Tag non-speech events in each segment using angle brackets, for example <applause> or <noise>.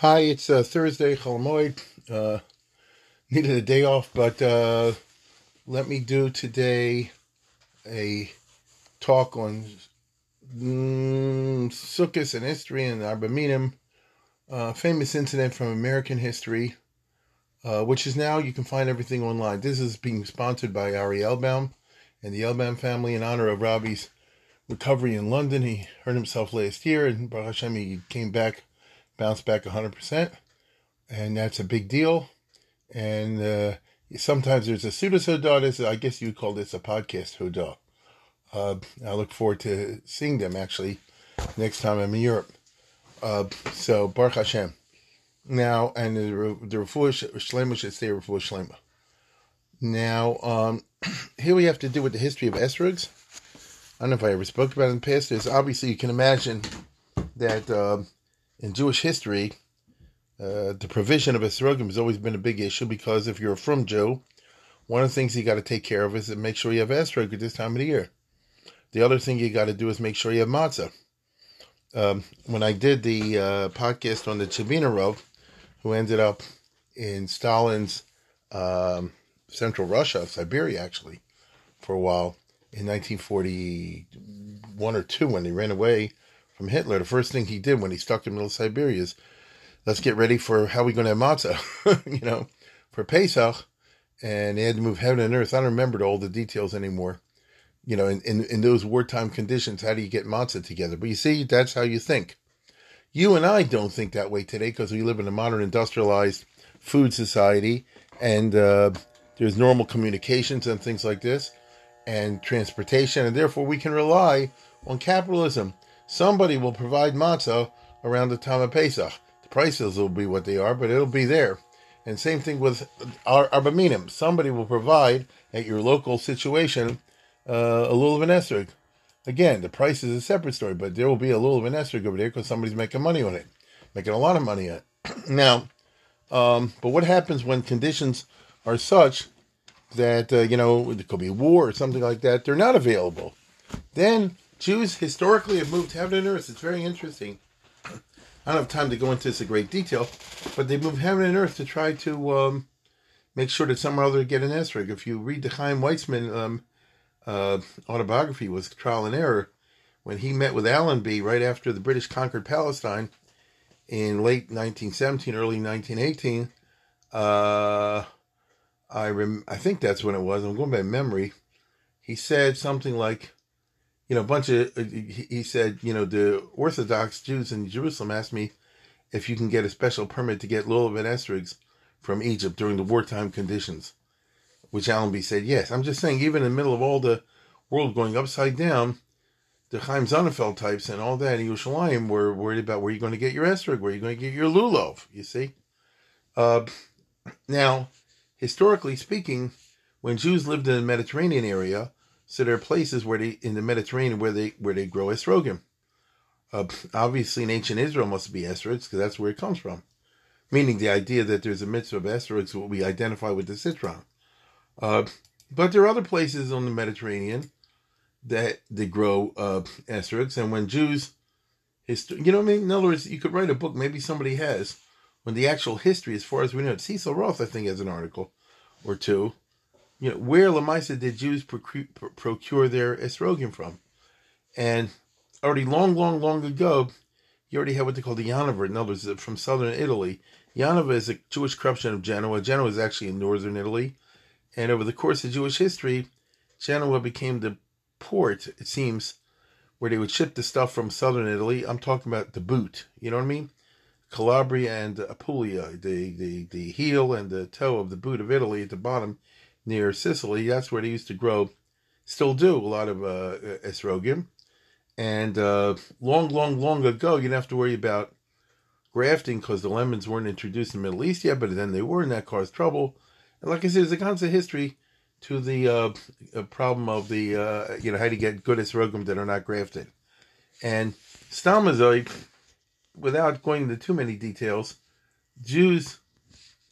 Hi, it's uh, Thursday, Cholamoid. Uh, needed a day off, but uh, let me do today a talk on mm, Sukkot and history and Arba Minim, uh, famous incident from American history, uh, which is now you can find everything online. This is being sponsored by Ari Elbaum and the Elbaum family in honor of Robbie's recovery in London. He hurt himself last year, and Baruch Hashem, he came back, bounced back 100%, and that's a big deal. And uh, sometimes there's a pseudo hodah. I guess you call this a podcast hodah. Uh, I look forward to seeing them actually next time I'm in Europe. Uh, so Baruch Hashem. Now, and the the Refuah Shlema should say Refuah Shlema. Now, um, <clears throat> here we have to do with the history of esrogs. I don't know if I ever spoke about it in the past. There's obviously you can imagine that uh, in Jewish history, uh, the provision of a esrogim has always been a big issue because if you're a from Jew, one of the things you got to take care of is to make sure you have esrog at this time of the year. The other thing you got to do is make sure you have matzah. Um, when I did the uh, podcast on the Chavinarov, who ended up in Stalin's um, Central Russia, Siberia actually, for a while in 1941 or 2 when he ran away from Hitler, the first thing he did when he stuck in middle Siberia is let's get ready for how we going to have matzah, <laughs> you know, for Pesach. And they had to move heaven and earth. I don't remember all the details anymore. You know, in, in, in those wartime conditions, how do you get matzah together? But you see, that's how you think. You and I don't think that way today because we live in a modern industrialized food society and uh, there's normal communications and things like this and transportation, and therefore we can rely on capitalism. Somebody will provide matzah around the time of Pesach The prices will be what they are, but it'll be there. And same thing with our Arba Minim. Somebody will provide at your local situation uh, a lulav and esrog. Again, the price is a separate story, but there will be a lulav and esrog over there because somebody's making money on it, making a lot of money on it. <clears throat> now, um, but what happens when conditions are such that uh, you know it could be war or something like that? They're not available. Then Jews historically have moved heaven and earth. It's very interesting I don't have time to go into this in great detail, but they moved heaven and earth to try to um, make sure that somehow they get an esrog. If you read the Chaim Weizmann um, uh, autobiography, was Trial and Error, when he met with Allenby right after the British conquered Palestine in late 1917, early 1918. Uh, I rem- I think that's when it was. I'm going by memory. He said something like, you know, a bunch of, uh, he said, you know, the Orthodox Jews in Jerusalem asked me if you can get a special permit to get Lulav and Esrigs from Egypt during the wartime conditions, which Allenby said yes. I'm just saying, even in the middle of all the world going upside down, the Chaim Sonnenfeld types and all that in Yerushalayim were worried about where you're going to get your Esrig, where you're going to get your Lulav, you see? Uh, now, historically speaking, when Jews lived in the Mediterranean area, so there are places where they in the Mediterranean where they where they grow esrogim. Uh, obviously, in ancient Israel must be esrogs because that's where it comes from. Meaning the idea that there's a mitzvah of esrogs will be identified with the citron. Uh, but there are other places on the Mediterranean that they grow uh, and when Jews, you know, what I mean, in other words, you could write a book. Maybe somebody has when the actual history, as far as we know, Cecil Roth, I think, has an article or two you know, where Lamaisa did Jews procure their esrogim from? And already long, long, long ago, you already had what they call the Yanova, in other words, uh, from southern Italy. Yanova is a Jewish corruption of Genoa. Genoa is actually in northern Italy. And over the course of Jewish history, Genoa became the port, it seems, where they would ship the stuff from southern Italy. I'm talking about the boot, you know what I mean? Calabria and Apulia, the, the, the heel and the toe of the boot of Italy at the bottom near Sicily. That's where they used to grow, still do a lot of uh. And uh, long, long, long ago, you didn't have to worry about grafting because the lemons weren't introduced in the Middle East yet, but then they were, and that caused trouble. And like I said, there's a constant history to the uh, problem of the, uh, you know, how to get good esrogim that are not grafted. And Stalmazoid, without going into too many details, Jews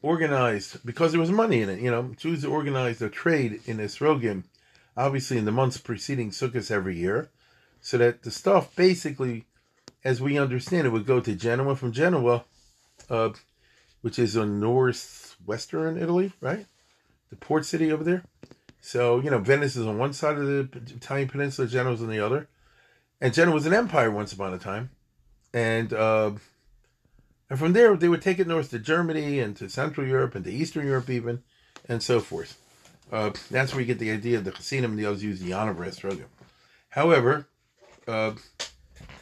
organized, because there was money in it, you know, Jews organized a trade in esrogim, obviously in the months preceding Sukkot every year, so that the stuff basically as we understand it, would go to Genoa. From Genoa, uh, which is in northwestern Italy, right? The port city over there. So, you know, Venice is on one side of the Italian peninsula, Genoa's on the other. And Genoa was an empire once upon a time. And uh, and from there, they would take it north to Germany and to Central Europe and to Eastern Europe even, and so forth. Uh, that's where you get the idea of the the others use the honor of However, uh,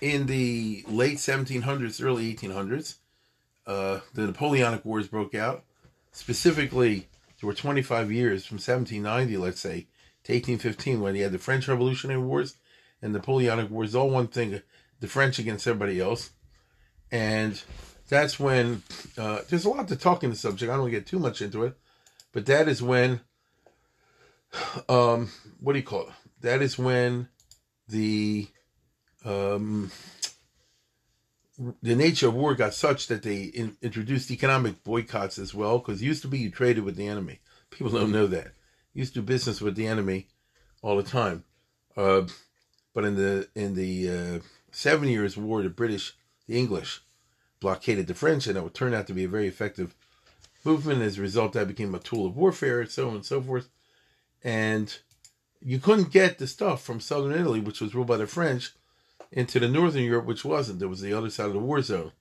in the late 1700s, early 1800s, uh, the Napoleonic Wars broke out. Specifically, there were 25 years from 1790, let's say, to 1815, when you had the French Revolutionary Wars and the Napoleonic Wars, all one thing, the French against everybody else. And that's when, uh, there's a lot to talk in the subject. I don't get too much into it, but that is when, um, what do you call it? That is when the um, the nature of war got such that they in, introduced economic boycotts as well. Because used to be you traded with the enemy. People don't know that. You used to do business with the enemy all the time. Uh, but in the in the uh, Seven Years' War, the British, the English, blockaded the French, and it would turn out to be a very effective movement. As a result, that became a tool of warfare, and so on and so forth. And you couldn't get the stuff from southern Italy, which was ruled by the French, into the northern Europe, which wasn't. There was the other side of the war zone.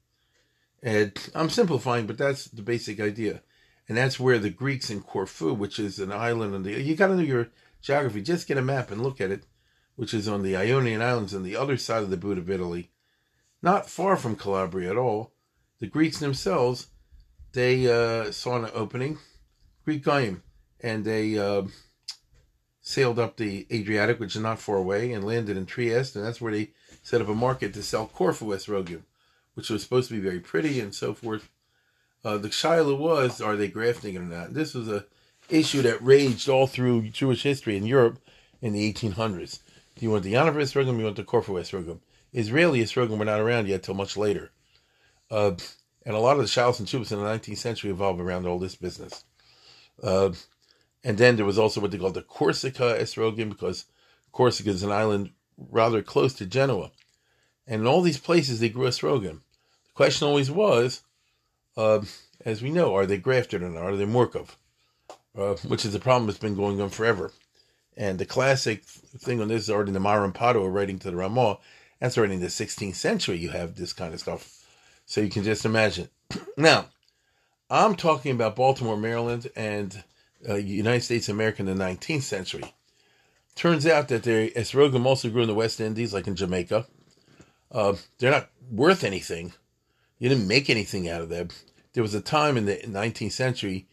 And I'm simplifying, but that's the basic idea. And that's where the Greeks in Corfu, which is an island on the you gotta know your geography, just get a map and look at it, which is on the Ionian Islands on the other side of the boot of Italy. Not far from Calabria at all. The Greeks themselves, they uh, saw an opening, Greek Goyim, and they uh, sailed up the Adriatic, which is not far away, and landed in Trieste, and that's where they set up a market to sell Corfu Esrogim, which was supposed to be very pretty and so forth. Uh, the Shiloh was, are they grafting it or not? This was a issue that raged all through Jewish history in Europe in the 1800s. Do you want the Yonah Esrogim? You want the Corfu Esrogim? Israeli Esrogim were not around yet till much later. Uh, and a lot of the Shalos and Chubas in the 19th century evolved around all this business. Uh, and then there was also what they called the Corsica Esrogim, because Corsica is an island rather close to Genoa. And in all these places, they grew esrogim. The question always was, uh, as we know, are they grafted or not? Are they Morkov? Uh, which is a problem that's been going on forever. And the classic thing on this is already the Maharam Padua writing to the Ramah. That's already in the 16th century. You have this kind of stuff. So you can just imagine. <clears throat> now, I'm talking about Baltimore, Maryland, and uh, United States of America in the 19th century. Turns out that the esrogim also grew in the West Indies, like in Jamaica. Uh, they're not worth anything. You didn't make anything out of them. There was a time in the 19th century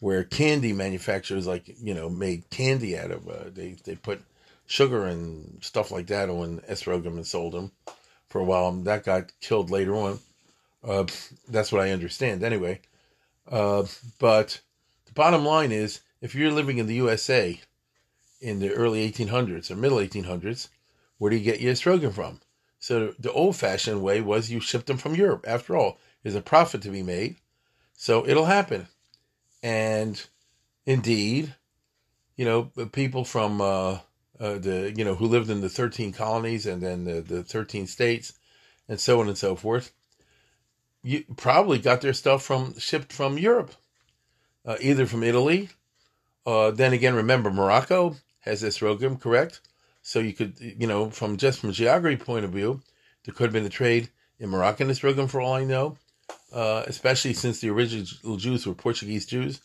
where candy manufacturers, like you know, made candy out of. Uh, they they put sugar and stuff like that on and sold them for a while. And That got killed later on. Uh, that's what I understand, anyway. Uh, but the bottom line is, if you're living in the USA in the early 1800s or middle 1800s, where do you get your esrogim from? So the old fashioned way was you shipped them from Europe. After all, there's a profit to be made. So it'll happen. And indeed, you know, people from uh, uh, the, you know, who lived in the 13 colonies and then the, the 13 states and so on and so forth, you probably got their stuff from shipped from Europe, uh, either from Italy. Uh, then again, remember Morocco has this rogim, correct? So you could, you know, from just from geography point of view, there could have been a trade in Moroccan rogim for all I know. Uh, especially since the original Jews were Portuguese Jews,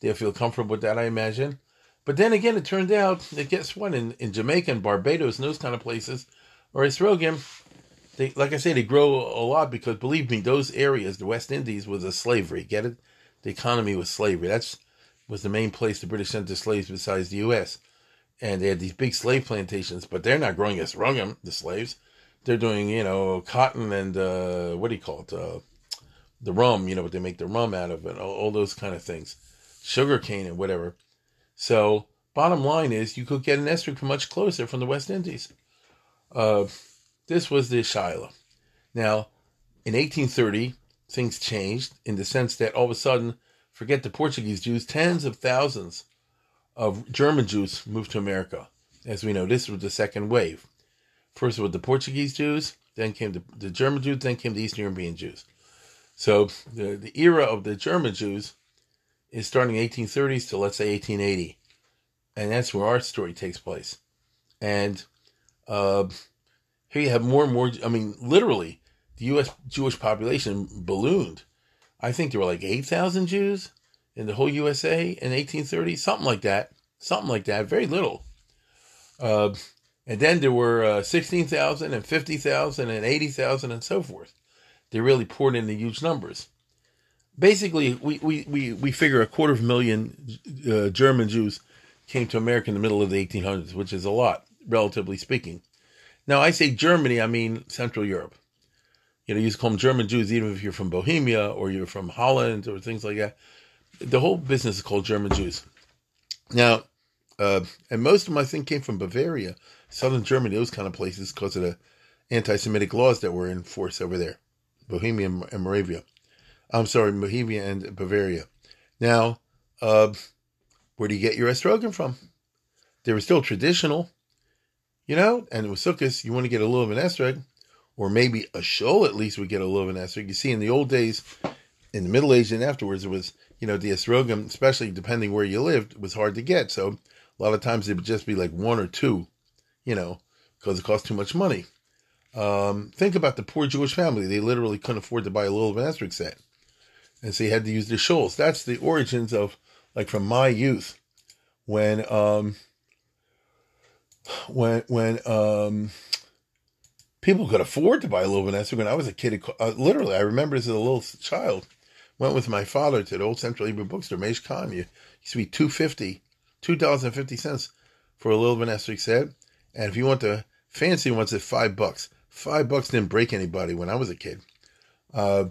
they feel comfortable with that, I imagine. But then again, it turned out that guess what? In, in Jamaica and Barbados and those kind of places, or Esrogim, they like I say, they grow a lot because believe me, those areas, the West Indies, was a slavery. Get it? The economy was slavery. That's was the main place the British sent their slaves besides the U.S and they had these big slave plantations, but they're not growing as rungum, the slaves. They're doing, you know, cotton and uh, what do you call it? Uh, the rum, you know, what they make the rum out of, and all, all those kind of things, sugar cane and whatever. So, bottom line is, you could get an esrog from much closer from the West Indies. Uh, this was the Shiloh. Now, in 1830, things changed in the sense that all of a sudden, forget the Portuguese Jews, tens of thousands of German Jews moved to America. As we know, this was the second wave. First with the Portuguese Jews, then came the, the German Jews, then came the Eastern European Jews. So the, the era of the German Jews is starting 1830s to let's say 1880. And that's where our story takes place. And uh, here you have more and more, I mean, literally, the U.S. Jewish population ballooned. I think there were like 8,000 Jews in the whole USA in 1830, something like that. Something like that, very little. Uh, and then there were uh, 16,000 and 50,000 and 80,000 and so forth. They really poured in the huge numbers. Basically, we, we, we, we figure a quarter of a million uh, German Jews came to America in the middle of the 1800s, which is a lot, relatively speaking. Now, I say Germany, I mean Central Europe. You know, you call them German Jews, even if you're from Bohemia or you're from Holland or things like that. The whole business is called German Jews. Now, uh, and most of them, I think, came from Bavaria, southern Germany, those kind of places, because of the anti-Semitic laws that were in force over there, Bohemia and Moravia. I'm sorry, Bohemia and Bavaria. Now, uh, where do you get your esrogim from? They were still traditional, you know, and with Sukkot, you want to get a lulav and esrog, or maybe a show at least would get a lulav and esrog. You see, in the old days, in the Middle Ages and afterwards, it was, you know, the esrogim, especially depending where you lived, was hard to get. So a lot of times it would just be like one or two, you know, because it cost too much money. Um, think about the poor Jewish family. They literally couldn't afford to buy a little of an estrog set. And so you had to use the shoals. That's the origins of, like, from my youth, when, um, when, when, um, people could afford to buy a little of. When I was a kid, uh, literally, I remember as a little child, went with my father to the old Central Hebrew bookstore, Mesh Khan. You used to be 250 two dollars and fifty cents for a lulav set. And if you want the fancy ones, it's five bucks. Five bucks didn't break anybody when I was a kid. Uh,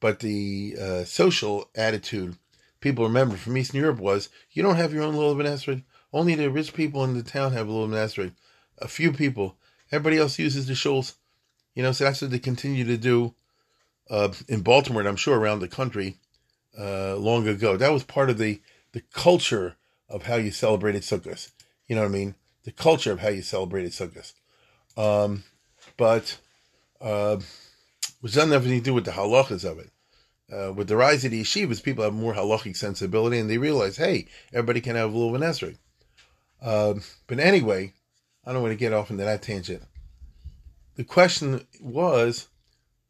but the uh, social attitude people remember from Eastern Europe was you don't have your own lulav Only the rich people in the town have a lulav A few people. Everybody else uses the shoals. You know, so that's what they continue to do uh, in Baltimore, and I'm sure around the country uh, long ago. That was part of the the culture of how you celebrated Sukkot. You know what I mean? The culture of how you celebrated Sukkot. Um, but uh, which doesn't have anything to do with the halachas of it. Uh, with the rise of the yeshivas, people have more halachic sensibility, and they realize, hey, everybody can have a little of Um, but anyway, I don't want to get off into that tangent. The question was,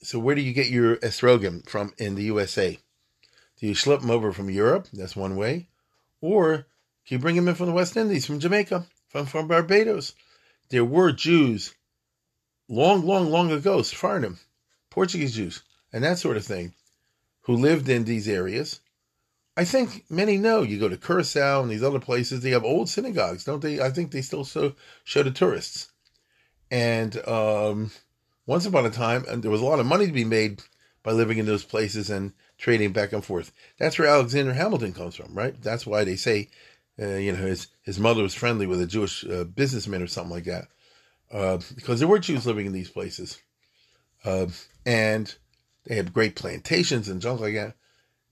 so where do you get your esrogim from in the USA? Do you slip them over from Europe? That's one way. Or can you bring them in from the West Indies, from Jamaica, from, from Barbados? There were Jews long, long, long ago, Sephardim, Portuguese Jews, and that sort of thing, who lived in these areas. I think many know. You go to Curacao and these other places, they have old synagogues, don't they? I think they still show, to tourists. And um, once upon a time, and there was a lot of money to be made by living in those places and trading back and forth. That's where Alexander Hamilton comes from, right? That's why they say uh, you know, his his mother was friendly with a Jewish uh, businessman or something like that, uh, because there were Jews living in these places, uh, and they had great plantations and junk like.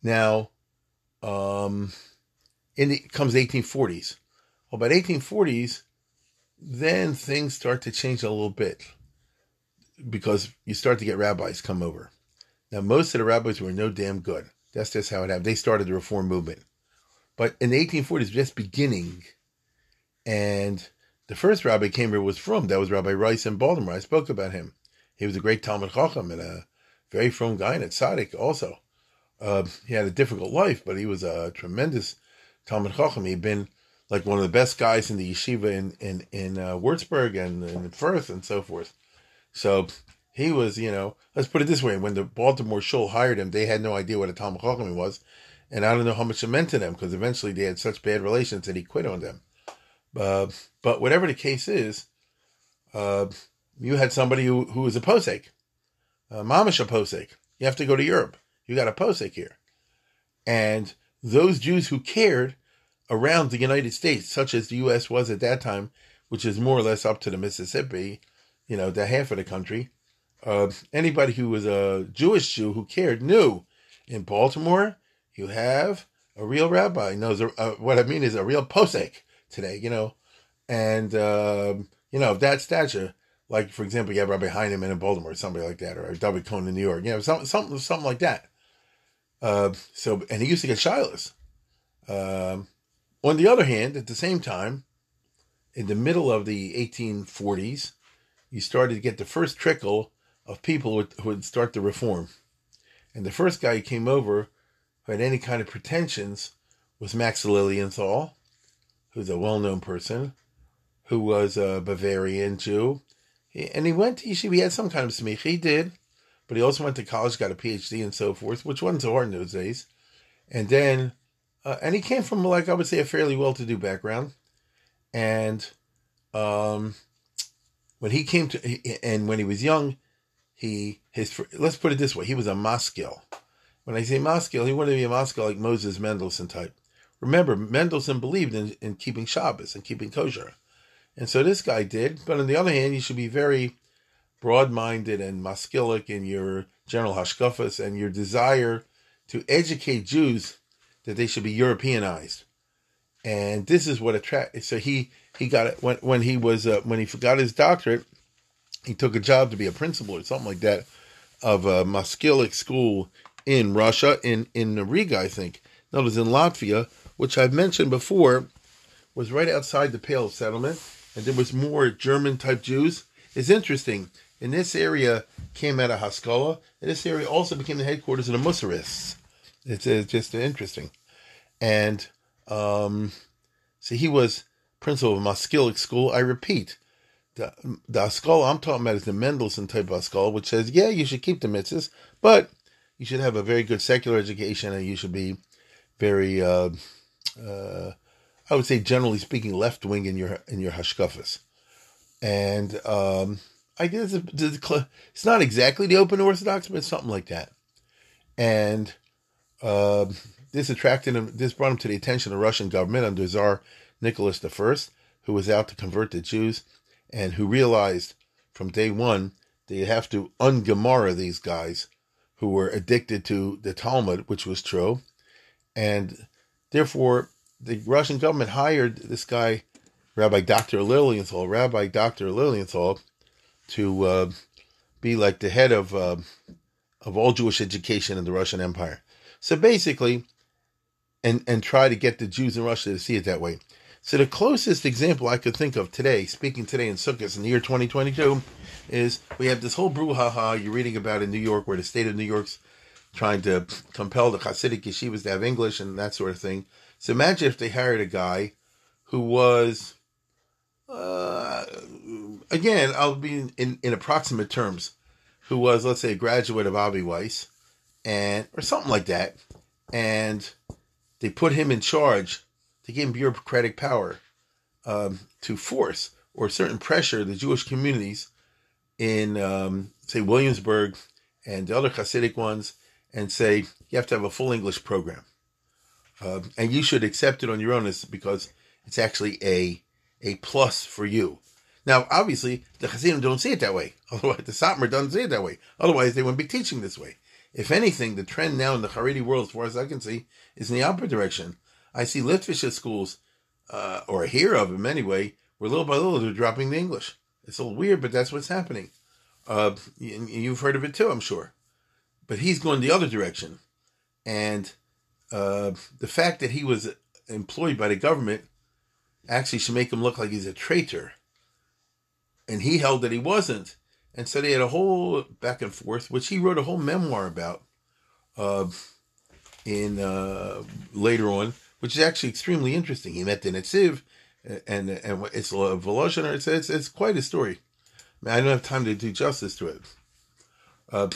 Now, um, in the, comes the 1840s. Well, by 1840s, then things start to change a little bit because you start to get rabbis come over. Now, most of the rabbis were no damn good. That's just how it happened. They started the reform movement. But in the 1840s, just beginning, and the first rabbi came here was from that was Rabbi Rice in Baltimore. I spoke about him. He was a great Talmud Chacham and a very firm guy and a tzaddik also. Uh, he had a difficult life, but he was a tremendous Talmud Chacham. He'd been like one of the best guys in the yeshiva in in in uh, Würzburg and in Fürth and so forth. So he was, you know, let's put it this way: when the Baltimore Shul hired him, they had no idea what a Talmud Chacham was, and I don't know how much it meant to them because eventually they had such bad relations that he quit on them. Uh, but whatever the case is, uh, you had somebody who, who was a posek, a mamish posek. You have to go to Europe. You got a posek here. And those Jews who cared around the United States, such as the U.S. was at that time, which is more or less up to the Mississippi, you know, the half of the country, uh, anybody who was a Jewish Jew who cared knew in Baltimore, you have a real rabbi knows uh, what I mean is a real posek today, you know, and um, you know that stature. Like for example, you have Rabbi Heinemann in Baltimore, or somebody like that, or David Cohn in New York, you know, something something something like that. Uh, so and he used to get shilas. Um, on the other hand, at the same time, in the middle of the 1840s, you started to get the first trickle of people who would, start to reform. And the first guy who came over who had any kind of pretensions was Max Lilienthal, who's a well known person, who was a Bavarian Jew. And he went to yeshiva, he had some kind of smicha, he did, but he also went to college, got a PhD and so forth, which wasn't so hard in those days. And then, uh, and he came from, like, I would say, a fairly well to do background. And um, when he came to, and when he was young, he, his, let's put it this way, he was a maskil. When I say maskil, he wanted to be a maskil like Moses Mendelssohn type. Remember, Mendelssohn believed in, in keeping Shabbos and keeping kosher. And so this guy did. But on the other hand, you should be very broad minded and maskilic in your general hashkafas and your desire to educate Jews that they should be Europeanized. And this is what attracted. So he he got it when when he was uh, when he got his doctorate. He took a job to be a principal or something like that of a maskilic school in Russia, in, in Riga, I think. Notice in Latvia, which I've mentioned before, was right outside the Pale of settlement, and there was more German type Jews. It's interesting. In this area came out of Haskalah, and this area also became the headquarters of the Mussarists. It's, it's just interesting. And um, so he was principal of a Maskilic school. I repeat, the, the Haskalah I'm talking about is the Mendelssohn type of Haskalah, which says, yeah, you should keep the mitzvahs, but you should have a very good secular education, and you should be very, uh, uh, I would say, generally speaking, left wing in your in your hashkafas. And um, I guess it's not exactly the open orthodox, but it's something like that. And uh, this attracted him. This brought him to the attention of the Russian government under Tsar Nicholas I, who was out to convert the Jews, and who realized from day one that you have to ungemara these guys who were addicted to the Talmud, which was true. And therefore, the Russian government hired this guy, Rabbi Dr. Lilienthal, Rabbi Dr. Lilienthal, to uh, be like the head of uh, of all Jewish education in the Russian Empire. So basically, and and try to get the Jews in Russia to see it that way. So the closest example I could think of today, speaking today in Sukkot in the year 2022, is we have this whole brouhaha you're reading about in New York, where the state of New York's trying to compel the Hasidic yeshivas to have English and that sort of thing. So imagine if they hired a guy who was, uh, again, I'll be in, in, approximate terms, who was, let's say, a graduate of Avi Weiss, and or something like that, and they put him in charge. They gave him bureaucratic power um, to force or certain pressure the Jewish communities in, um, say, Williamsburg and the other Hasidic ones and say, you have to have a full English program. Uh, and you should accept it on your own because it's actually a a plus for you. Now, obviously, the Hasidim don't see it that way. <laughs> Otherwise, the Satmar doesn't see it that way. Otherwise, they wouldn't be teaching this way. If anything, the trend now in the Haredi world, as far as I can see, is in the opposite direction. I see Litvish schools, uh, or hear of them anyway, where little by little they're dropping the English. It's a little weird, but that's what's happening. Uh, you've heard of it too, I'm sure. But he's going the other direction. And uh, the fact that he was employed by the government actually should make him look like he's a traitor. And he held that he wasn't. And so they had a whole back and forth, which he wrote a whole memoir about uh, in uh, later on, which is actually extremely interesting. He met the Netziv, and and it's a Volozhin. It's, it's it's quite a story. I, mean, I don't have time to do justice to it. Uh,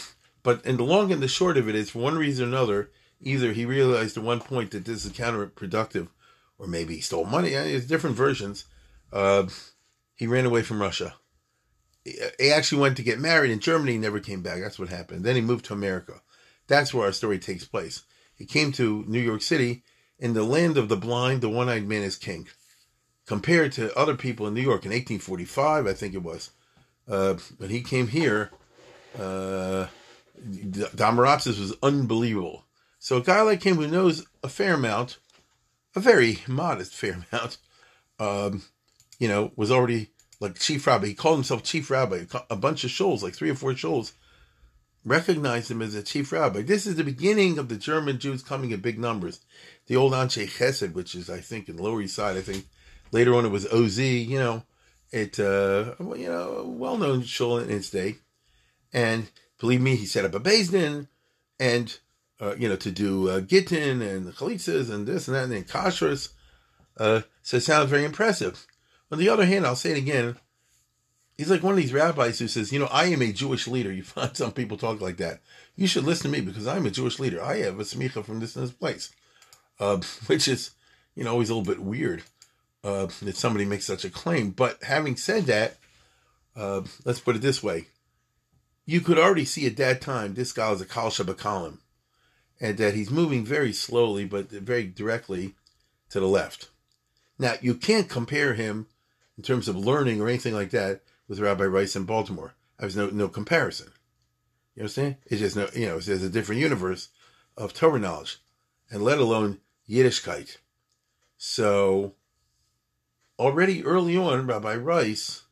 but in the long and the short of it is, for one reason or another, either he realized at one point that this is counterproductive, or maybe he stole money. It's different versions. Uh, he ran away from Russia. He actually went to get married in Germany. He never came back. That's what happened. Then he moved to America. That's where our story takes place. He came to New York City in the land of the blind, the one eyed man is king. Compared to other people in New York in 1845, I think it was, uh, when he came here, uh, was unbelievable. So a guy like him who knows a fair amount, a very modest fair <laughs> amount, um, you know, was already like chief rabbi. He called himself chief rabbi. A bunch of shoals, like three or four shoals, recognized him as a chief rabbi. This is the beginning of the German Jews coming in big numbers. The old Anshe Chesed, which is, I think, in the Lower East Side, I think later on it was OZ, you know, it, uh, you know, well known shul in its day. And believe me, he set up a Din and, uh, you know, to do uh, Gittin and Chalitzas and this and that and then Kashrus. Uh, so it sounds very impressive. On the other hand, I'll say it again, he's like one of these rabbis who says, you know, I am a Jewish leader. <laughs> You find some people talk like that. You should listen to me because I'm a Jewish leader. I have a smicha from this and this place, uh, <laughs> which is, you know, always a little bit weird uh, that somebody makes such a claim. But having said that, uh, let's put it this way. You could already see at that time this guy was a Kal Shabakalim, and that he's moving very slowly but very directly to the left. Now, you can't compare him in terms of learning or anything like that with Rabbi Rice in Baltimore. There's no no comparison. You understand? It's just no, you know, it's just a different universe of Torah knowledge, and let alone Yiddishkeit. So, already early on, Rabbi Rice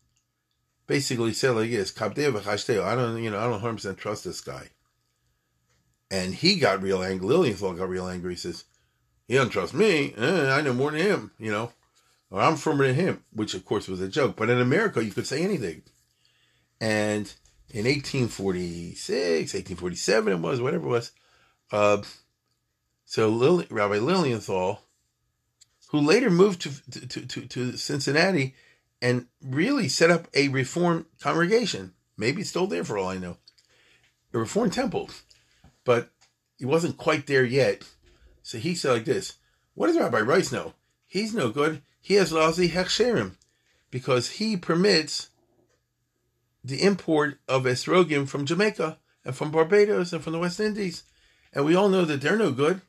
basically said like this, I don't, you know, I don't 100% trust this guy. And he got real angry. Lilienthal got real angry. He says, he doesn't trust me. Eh, I know more than him, you know or I'm firmer than him, which of course was a joke. But in America, you could say anything. And in 1846, 1847, it was, whatever it was, uh, so Rabbi Lilienthal, who later moved to, to, to, to Cincinnati and really set up a Reform congregation, maybe it's still there for all I know, a Reform temple, but he wasn't quite there yet. So he said like this, what does Rabbi Rice know? He's no good he has lousy hechsherim because he permits the import of esrogim from Jamaica and from Barbados and from the West Indies. And we all know that they're no good.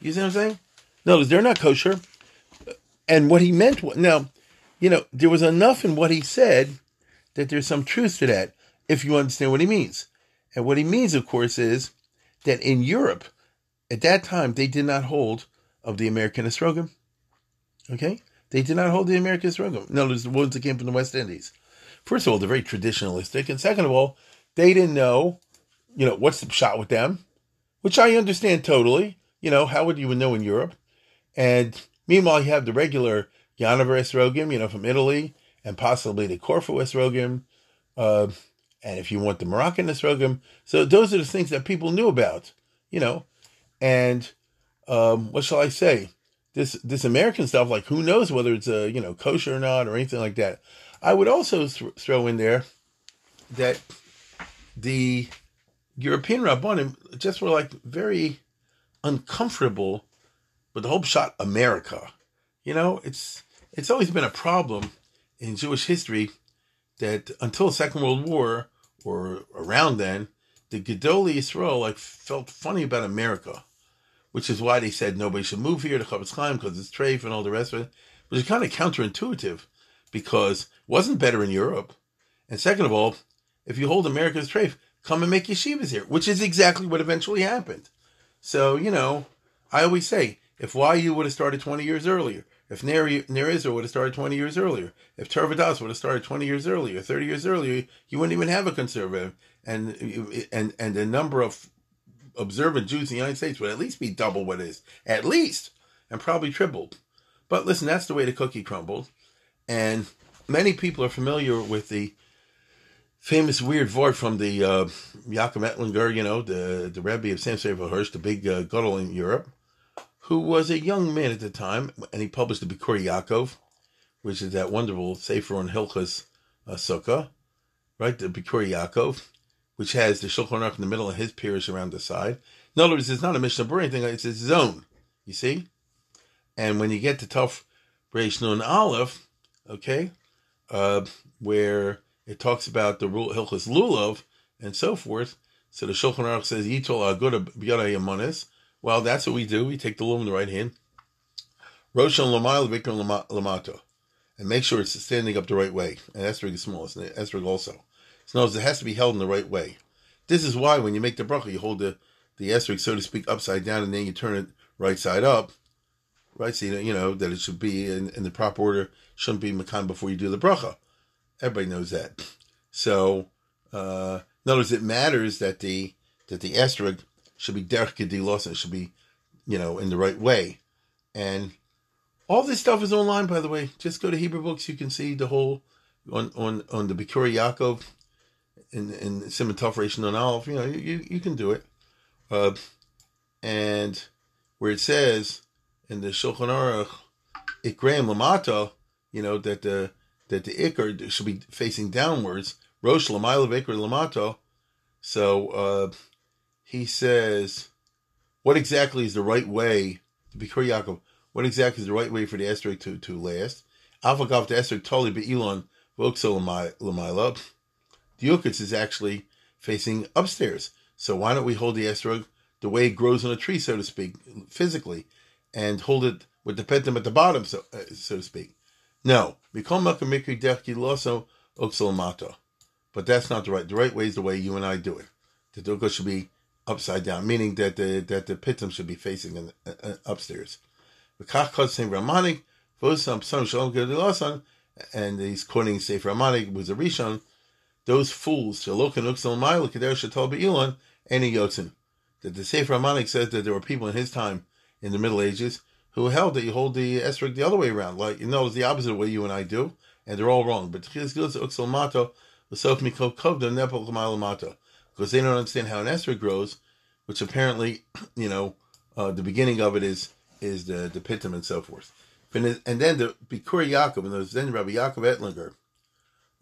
You see what I'm saying? No, they're not kosher. And what he meant, was, now, you know, there was enough in what he said that there's some truth to that if you understand what he means. And what he means, of course, is that in Europe, at that time, they did not hold of the American esrogim. Okay? They did not hold the American struggle. No, there's the ones that came from the West Indies. First of all, they're very traditionalistic, and second of all, they didn't know, you know, what's the shot with them, which I understand totally. You know, how would you know in Europe? And meanwhile, you have the regular Yanover Esrogim, you know, from Italy, and possibly the Corfu Esrogim, uh, and if you want the Moroccan Esrogim. So those are the things that people knew about, you know. And um, what shall I say? this this American stuff, like who knows whether it's a you know kosher or not or anything like that. I would also th- throw in there that the European rabbanim just were like very uncomfortable with the whole shot America. You know, it's it's always been a problem in Jewish history that until the Second World War or around then, the Gedolei Yisrael like felt funny about America which is why they said nobody should move here to Chofetz Chaim because it's treif and all the rest of it, which is kind of counterintuitive because it wasn't better in Europe. And second of all, if you hold America's treif, come and make yeshivas here, which is exactly what eventually happened. So, you know, I always say, if YU would have started 20 years earlier, if Ner, would have started 20 years earlier, if Torah would have started 20 years earlier, 30 years earlier, you wouldn't even have a conservative. And, and, and the number of observant Jews in the United States would at least be double what it is, at least, and probably tripled. But listen, that's the way the cookie crumbled. And many people are familiar with the famous weird vort from the uh, Yaakov Ettlinger, you know, the, the Rebbe of Samson Raphael Hirsch, the big uh, in Europe, who was a young man at the time, and he published the Bikkurei Yaakov, which is that wonderful Sefer on Hilchas uh, Sukkah, right? The Bikkurei Yaakov which has the Shulchan Aruch in the middle and his peers around the side. In other words, it's not a Mishnah Berurah anything, it's its zone. You see? And when you get to Tov Reish Nun Aleph, okay, uh, where it talks about the rule Hilchas Lulav and so forth, So the Shulchan Aruch says, Yitol Aguda B'yada Yamonis. Well, that's what we do. We take the loom in the right hand. Rosh Lamayl Vikram Lamato. And make sure it's standing up the right way. And Esrig is small. Esrig also. So it has to be held in the right way. This is why when you make the bracha, you hold the, the Esrig, so to speak, upside down, and then you turn it right side up. Right, so you know that it should be in, in the proper order. Shouldn't be makan before you do the bracha. Everybody knows that. So, uh, in other words, it matters that the that the esrog should be derech kedilos and should be, you know, in the right way. And all this stuff is online, by the way. Just go to Hebrew books. You can see the whole on on on the Bikkurei Yaakov in in Simon on Aleph. You know, you you can do it. Uh, and where it says in the Shulchan Aruch, Ikram Lamata, you know that the that the Iker should be facing downwards. Rosh Lamayla Ikr Lamato. So uh, he says, what exactly is the right way, Bikkurei Yaakov, what exactly is the right way for the esrog to, to last? Avagav the esrog totally be Elon Lamayla. The Yukitz is actually facing upstairs. So why don't we hold the esrog the way it grows on a tree, so to speak, physically, and hold it with the petum at the bottom, so, uh, so to speak? No. But that's not the right. The right way is the way you and I do it. The doka should be upside down, meaning that the that the pitum should be facing in, uh, upstairs. And he's quoting Sefer Ramanik was a Rishon. Those fools. That the Sefer Ramanik says that there were people in his time in the Middle Ages who held that you hold the esrog the other way around. Like you know, it's the opposite way you and I do, and they're all wrong. But because they don't understand how an esrog grows, which apparently, <clears throat> you know, uh, the beginning of it is is the the pitum and so forth. And then the Bikkurei Yaakov, and there's then Rabbi Yaakov Ettlinger,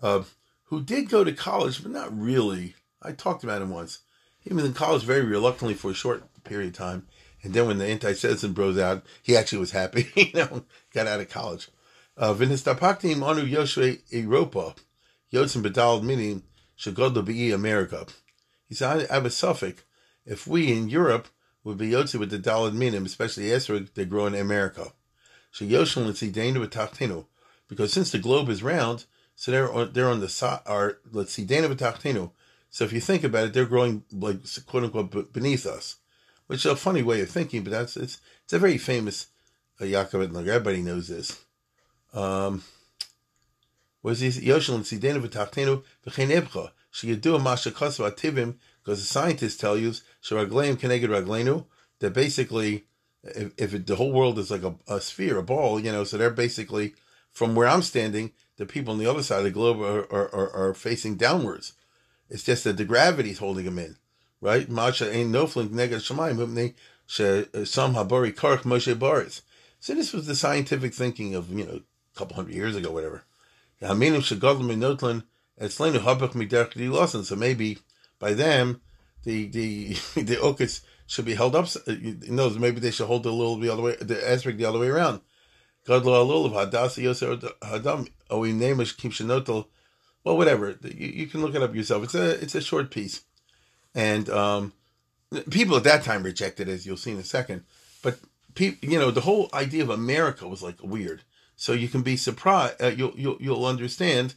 uh, who did go to college, but not really. I talked about him once. He was in college very reluctantly for a short period of time. And then when the anti-citizen bros out, he actually was happy, <laughs> you know, got out of college. Uh, Vinistapaktim anu Yoshua Europa, Yotzim Bedal meaning Shagodlo Be America. He said, I have a suffix. If we in Europe would be Yotzi with the Dalad Minim, especially Esrog, they grow in America. Shayoshim let's see Dana Tachtinu. Because since the globe is round, so they're on, they're on the side, or let's see Dana Tachtinu. So if you think about it, they're growing like quote unquote beneath us which is a funny way of thinking, but that's it's it's a very famous uh, Yaakov Ettlinger. Everybody knows this. Um, was this Yoshel and Sidenu v'Tachtenu v'chein Ebcha sheyedu masha kosu ativim because the scientists tell you sheragleim keneged raglenu that basically if, if it, the whole world is like a, a, sphere, a ball, you know, so they're basically from where I'm standing, the people on the other side of the globe are, are, are, are facing downwards. It's just that the gravity is holding them in right? Masha ain't noflink neged shemayim mipnei uh, some habari karch Moshe Baris. So this was the scientific thinking of you know a couple hundred years ago, whatever. So maybe by them the the <laughs> the okis should be held up. You know, maybe they should hold the little the other way, the aspect the other way around. God lo alul of hadasa yoser hadam oim namish kim shenotel. Well, whatever. You, you can look it up yourself. It's a it's a short piece. And um, people at that time rejected, as you'll see in a second. But people, you know, the whole idea of America was like weird. So you can be surprised. Uh, you'll, you'll you'll understand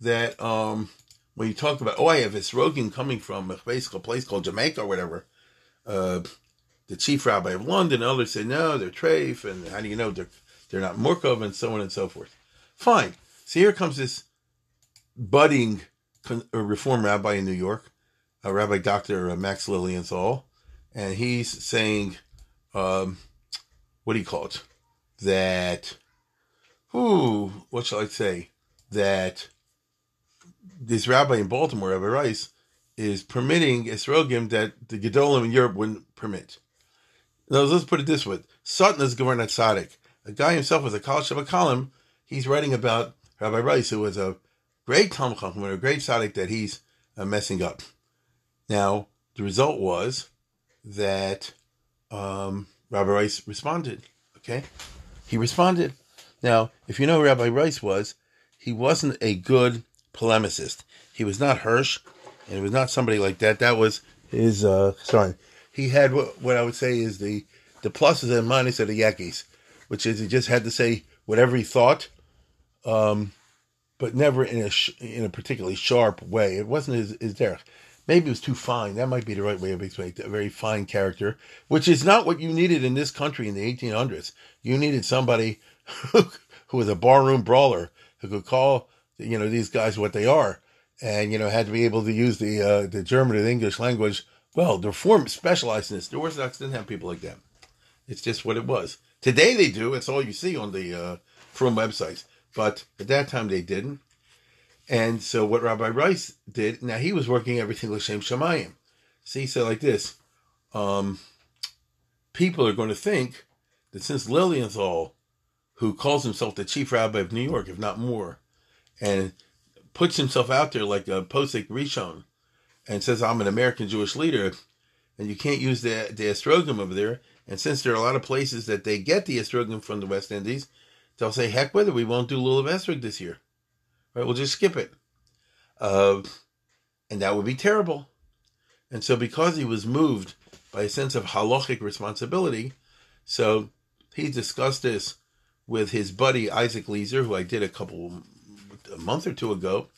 that um, when you talk about oh, I have this Rogan coming from a place, a place called Jamaica or whatever. Uh, the chief rabbi of London, others say no, they're treif, and how do you know they're they're not Murkov, and so on and so forth. Fine. So here comes this budding reform rabbi in New York uh, Rabbi Dr. Uh, Max Lilienthal, and he's saying, um, what do you call it? That, who, what shall I say? That this rabbi in Baltimore, Rabbi Rice, is permitting Esrogim that the Gedolim in Europe wouldn't permit. Now, let's put it this way. Sutton is Governor Tzaddik. A guy himself was a college of a column. He's writing about Rabbi Rice, who was a great Talmud a great Tzaddik that he's uh, messing up. Now, the result was that um, Rabbi Rice responded. Okay? He responded. Now, if you know who Rabbi Rice was, he wasn't a good polemicist. He was not Hirsch, and it was not somebody like that. That was his uh, sorry, he had what, what I would say is the the pluses and minuses of the Yekkes, which is he just had to say whatever he thought, um, but never in a sh- in a particularly sharp way. It wasn't his, his. Maybe it was too fine. That might be the right way of explaining it. A very fine character, which is not what you needed in this country in the 1800s. You needed somebody who, <laughs> who was a barroom brawler who could call you know these guys what they are, and you know had to be able to use the uh, the German and English language. Well, the Reform specialized in this. The Orthodox didn't have people like that. It's just what it was. Today they do. It's all you see on the uh, from websites. But at that time they didn't. And so what Rabbi Rice did, now he was working everything L'Shem Shemayim. See, he said like this, um, people are going to think that since Lilienthal, who calls himself the chief rabbi of New York, if not more, and puts himself out there like a Posek Rishon, and says, I'm an American Jewish leader, and you can't use the, the over there, and since there are a lot of places that they get the esrogim from the West Indies, they'll say, heck with it, we won't do Lulav Esrog this year. Right? We'll just skip it. Uh, and that would be terrible. And so because he was moved by a sense of halachic responsibility, so he discussed this with his buddy Isaac Leeser, who I did a couple a month or two ago,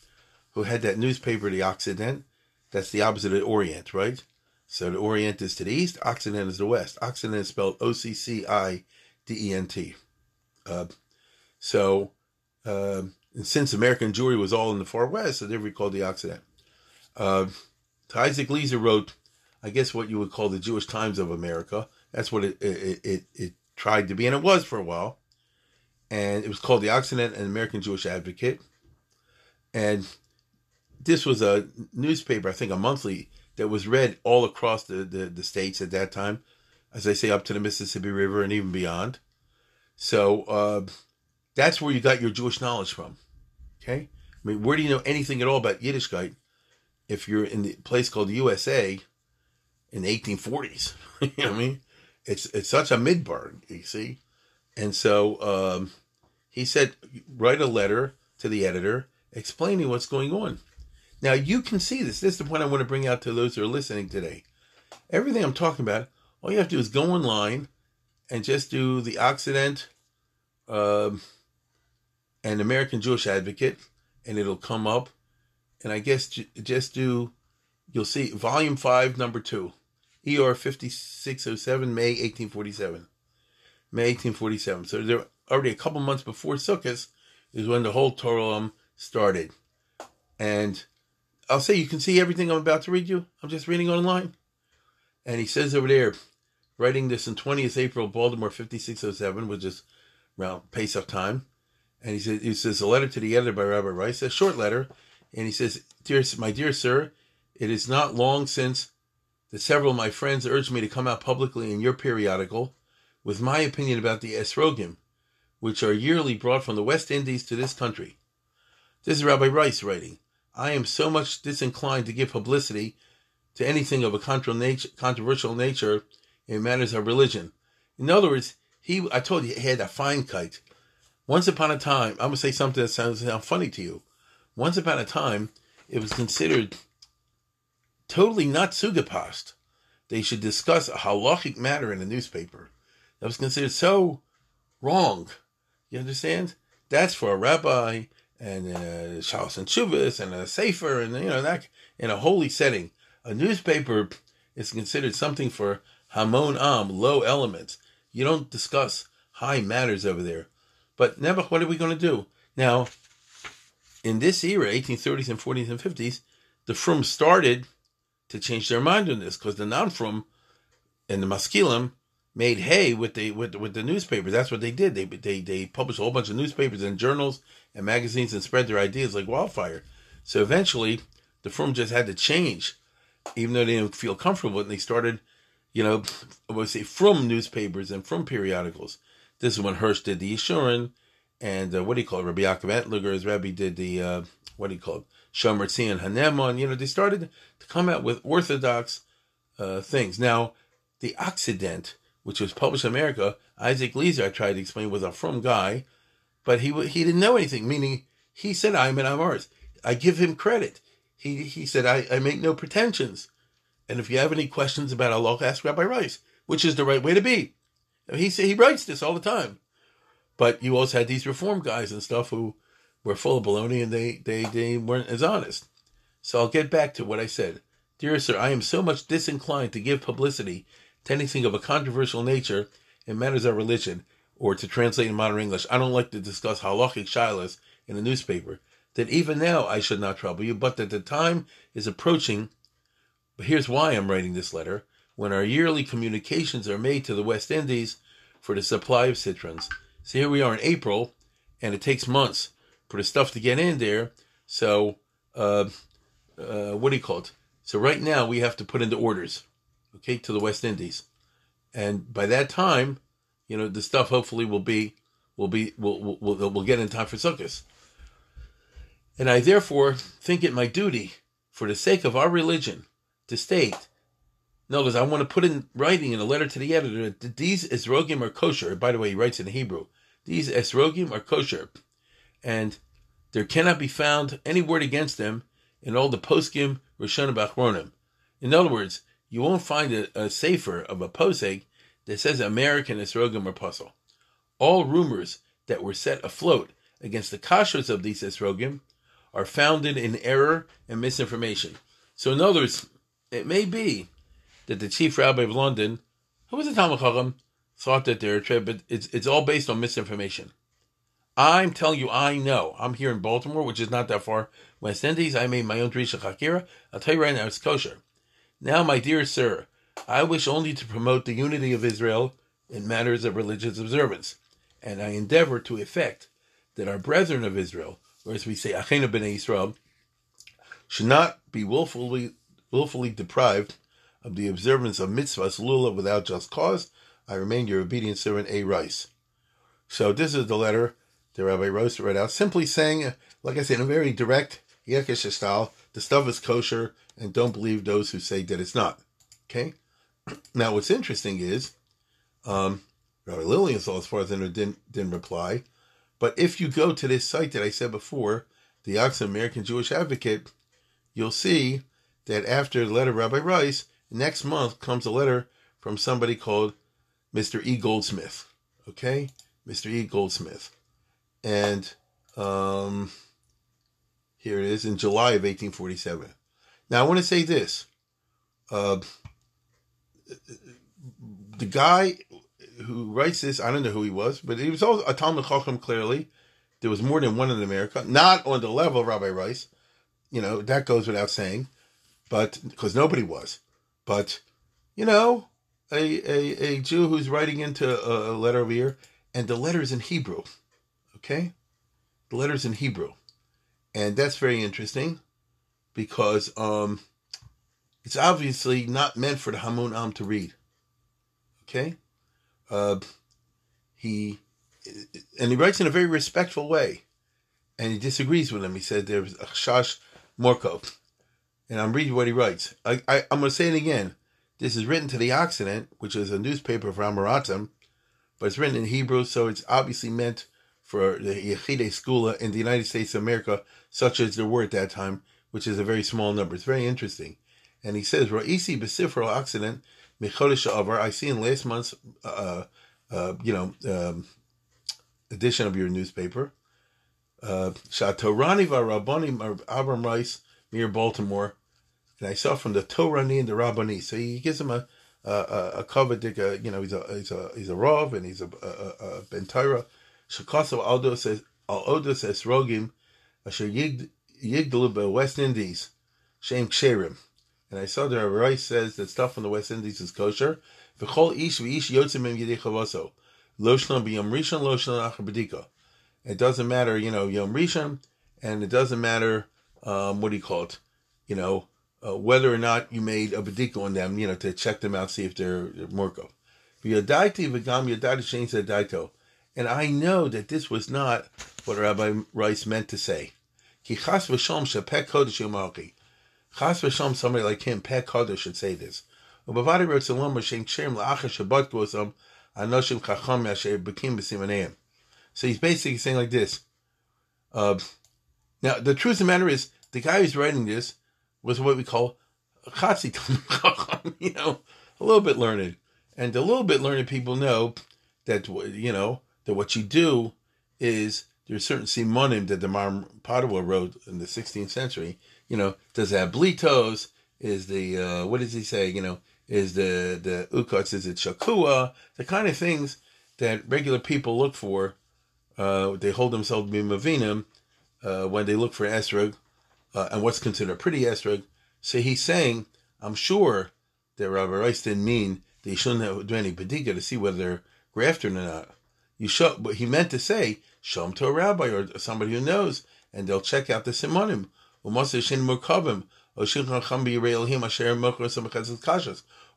who had that newspaper, The Occident. That's the opposite of the Orient, right? So the Orient is to the east, Occident is the west. Occident is spelled O C C I D E N T. Uh, so, uh, since American Jewry was all in the far west, so they were called the Occident. Uh, Isaac Leeser wrote, I guess, what you would call the Jewish Times of America. That's what it it, it, it tried to be, and it was for a while. And it was called the Occident and American Jewish Advocate. And this was a newspaper, I think a monthly, that was read all across the, the, the states at that time, as I say, up to the Mississippi River and even beyond. So uh, that's where you got your Jewish knowledge from. Okay? I mean, where do you know anything at all about Yiddishkeit if you're in the place called USA in the 1840s? <laughs> you know what I mean? It's it's such a midbar, you see. And so um, he said, write a letter to the editor explaining what's going on. Now you can see this. This is the point I want to bring out to those who are listening today. Everything I'm talking about, all you have to do is go online and just do the Occident um, and American Jewish Advocate, and it'll come up. And I guess just do, you'll see volume five, number two, ER 5607, May 1847. May 1847. So they're already a couple months before Sukkot is when the whole Torah started. And I'll say you can see everything I'm about to read you. I'm just reading online. And he says over there, writing this in 20th April, Baltimore 5607, which is around Pesach time. And he says, he says, a letter to the editor by Rabbi Rice, a short letter. And he says, dear, my dear sir, it is not long since that several of my friends urged me to come out publicly in your periodical with my opinion about the esrogim, which are yearly brought from the West Indies to this country. This is Rabbi Rice writing. I am so much disinclined to give publicity to anything of a controversial nature in matters of religion. In other words, he I told you he had a fine kite. Once upon a time, I'm gonna say something that sounds sound funny to you. Once upon a time, it was considered totally not sugapast. They should discuss a halachic matter in a newspaper. That was considered so wrong. You understand? That's for a rabbi Uh, and a Shalos and Chuvas and a Sefer and you know that in a holy setting. A newspaper is considered something for Hamon Am, low elements. You don't discuss high matters over there. But Nebuch, what are we going to do? Now, in this era, 1830s and 40s and 50s, the Frum started to change their mind on this because the non-Frum and the Maskilim made hay with the with with the newspapers. That's what they did. They they they published a whole bunch of newspapers and journals and magazines and spread their ideas like wildfire. So eventually, the Frum just had to change, even though they didn't feel comfortable. And they started, you know, I would say from newspapers and from periodicals. This is when Hirsch did the Yeshurun, and uh, what do you call it? Rabbi Yaakov Ettlinger, Rabbi did the uh, what do you call it? Shomer and Hanemon. You know, they started to come out with orthodox uh, things. Now, the Occident which was published in America, Isaac Leeser, I tried to explain, was a frum guy, but he he didn't know anything. Meaning, he said, "I'm an Amars." I give him credit. He he said, "I, I make no pretensions," And if you have any questions about Allah, ask Rabbi Rice, which is the right way to be. He he writes this all the time. But you also had these reform guys and stuff who were full of baloney and they, they, they weren't as honest. So I'll get back to what I said. Dear sir, I am so much disinclined to give publicity to anything of a controversial nature in matters of religion, or to translate in modern English, I don't like to discuss halachic shilas in a newspaper, that even now I should not trouble you, but that the time is approaching. But here's why I'm writing this letter when our yearly communications are made to the West Indies for the supply of citrons. So here we are in April, and it takes months for the stuff to get in there. So, uh, uh, what do you call it? So right now we have to put in the orders, okay, to the West Indies, and by that time, you know, the stuff hopefully will be will be will will will, get in time for Sukkot. And I therefore think it my duty, for the sake of our religion, to state. No, because I want to put in writing in a letter to the editor that these esrogim are kosher. By the way, he writes in Hebrew. These esrogim are kosher, and there cannot be found any word against them in all the poskim Rishon Bachronim. In other words, you won't find a, a sefer of a poseg that says American esrogim are pasul. All rumors that were set afloat against the kashrus of these esrogim are founded in error and misinformation. So, in other words, it may be that the chief rabbi of London, who was a Talmud thought that they're true, but it's it's all based on misinformation. I'm telling you, I know. I'm here in Baltimore, which is not that far. West Indies. I made my own Drisha Chakira. I'll tell you right now, it's kosher. Now, my dear sir, I wish only to promote the unity of Israel in matters of religious observance, and I endeavor to effect that our brethren of Israel, or as we say, Achena b'nei Israel, should not be willfully willfully deprived of the observance of mitzvahs lulav without just cause. I remain your obedient servant, A. Rice. So this is the letter that Rabbi Rice read out, simply saying, like I said, in a very direct Yekish style, the stuff is kosher, and don't believe those who say that it's not. Okay? Now, what's interesting is, um, Rabbi Lilienthal, as far as I know, didn't, didn't reply. But if you go to this site that I said before, the Occident American Jewish Advocate, you'll see that after the letter Rabbi Rice, next month comes a letter from somebody called Mr. E. Goldsmith. Okay? Mr. E. Goldsmith. And um, here it is in July of 1847. Now, I want to say this. Uh, the guy who writes this, I don't know who he was, but he was also a Talmud Chacham, clearly. There was more than one in America, not on the level of Rabbi Rice. You know, that goes without saying, but because nobody was. But, you know, a, a, a Jew who's writing into a, a letter over here, and the letter's in Hebrew. Okay? The letter's in Hebrew. And that's very interesting because um, it's obviously not meant for the Hamun Am to read. Okay? Uh, he and he writes in a very respectful way, and he disagrees with him. He said there's a shash morkov, and I'm reading what he writes. I, I am going to say it again. This is written to the Occident, which is a newspaper from Amaratim, but it's written in Hebrew, so it's obviously meant for the Yechide school in the United States of America, such as there were at that time, which is a very small number. It's very interesting. And he says, Ra'isi Besifro Occident Michodesh Avar, I see in last month's, uh, uh, you know, um, edition of your newspaper, uh, Shatorani Varabani Abram Rice near Baltimore, and I saw from the Torani and the Rabbani. So he gives him a a, a cover you know, he's a he's a he's a Rav and he's a, a, a Bentira. Shakaso Aldo says Aldo says Rogim, Asher Yigdalu West Indies, Shem Ksherim. And I saw that Rice says that stuff from the West Indies is kosher. V'chol ish v'ish yotzim im yidei chavaso. Loshna b'yom rishon, loshna acher b'dika. It doesn't matter, you know, yom rishon, and it doesn't matter, um, what do you call it? You know, uh, whether or not you made a b'dika on them, you know, to check them out, see if they're, they're morko. V'yadaiti v'gam yadati shein daito. And I know that this was not what Rabbi Rice meant to say. Ki chas v'shom kodesh yomalki. Chas v'sham, somebody like him, Peh Kodesh, should say this. Ubavadi Gosam Anoshim Chacham Yasher Bekim B'Simaneim. So he's basically saying like this. Uh, now, the truth of the matter is, the guy who's writing this was what we call chatzi <laughs> you know, a little bit learned, and a little bit learned people know that you know that what you do is there's certain simonim that the Maharam Padua wrote in the 16th century. You know, does have blitos? Is the uh, what does he say? You know, is the the ukotz? Is it shakua? The kind of things that regular people look for. Uh, they hold themselves to be mavinim uh, when they look for esrog uh, and what's considered a pretty esrog. So he's saying, I'm sure that Rabbi Rice didn't mean you shouldn't have do any bedika to see whether they're grafted or not. You show, but he meant to say, show them to a rabbi or somebody who knows, and they'll check out the simonim.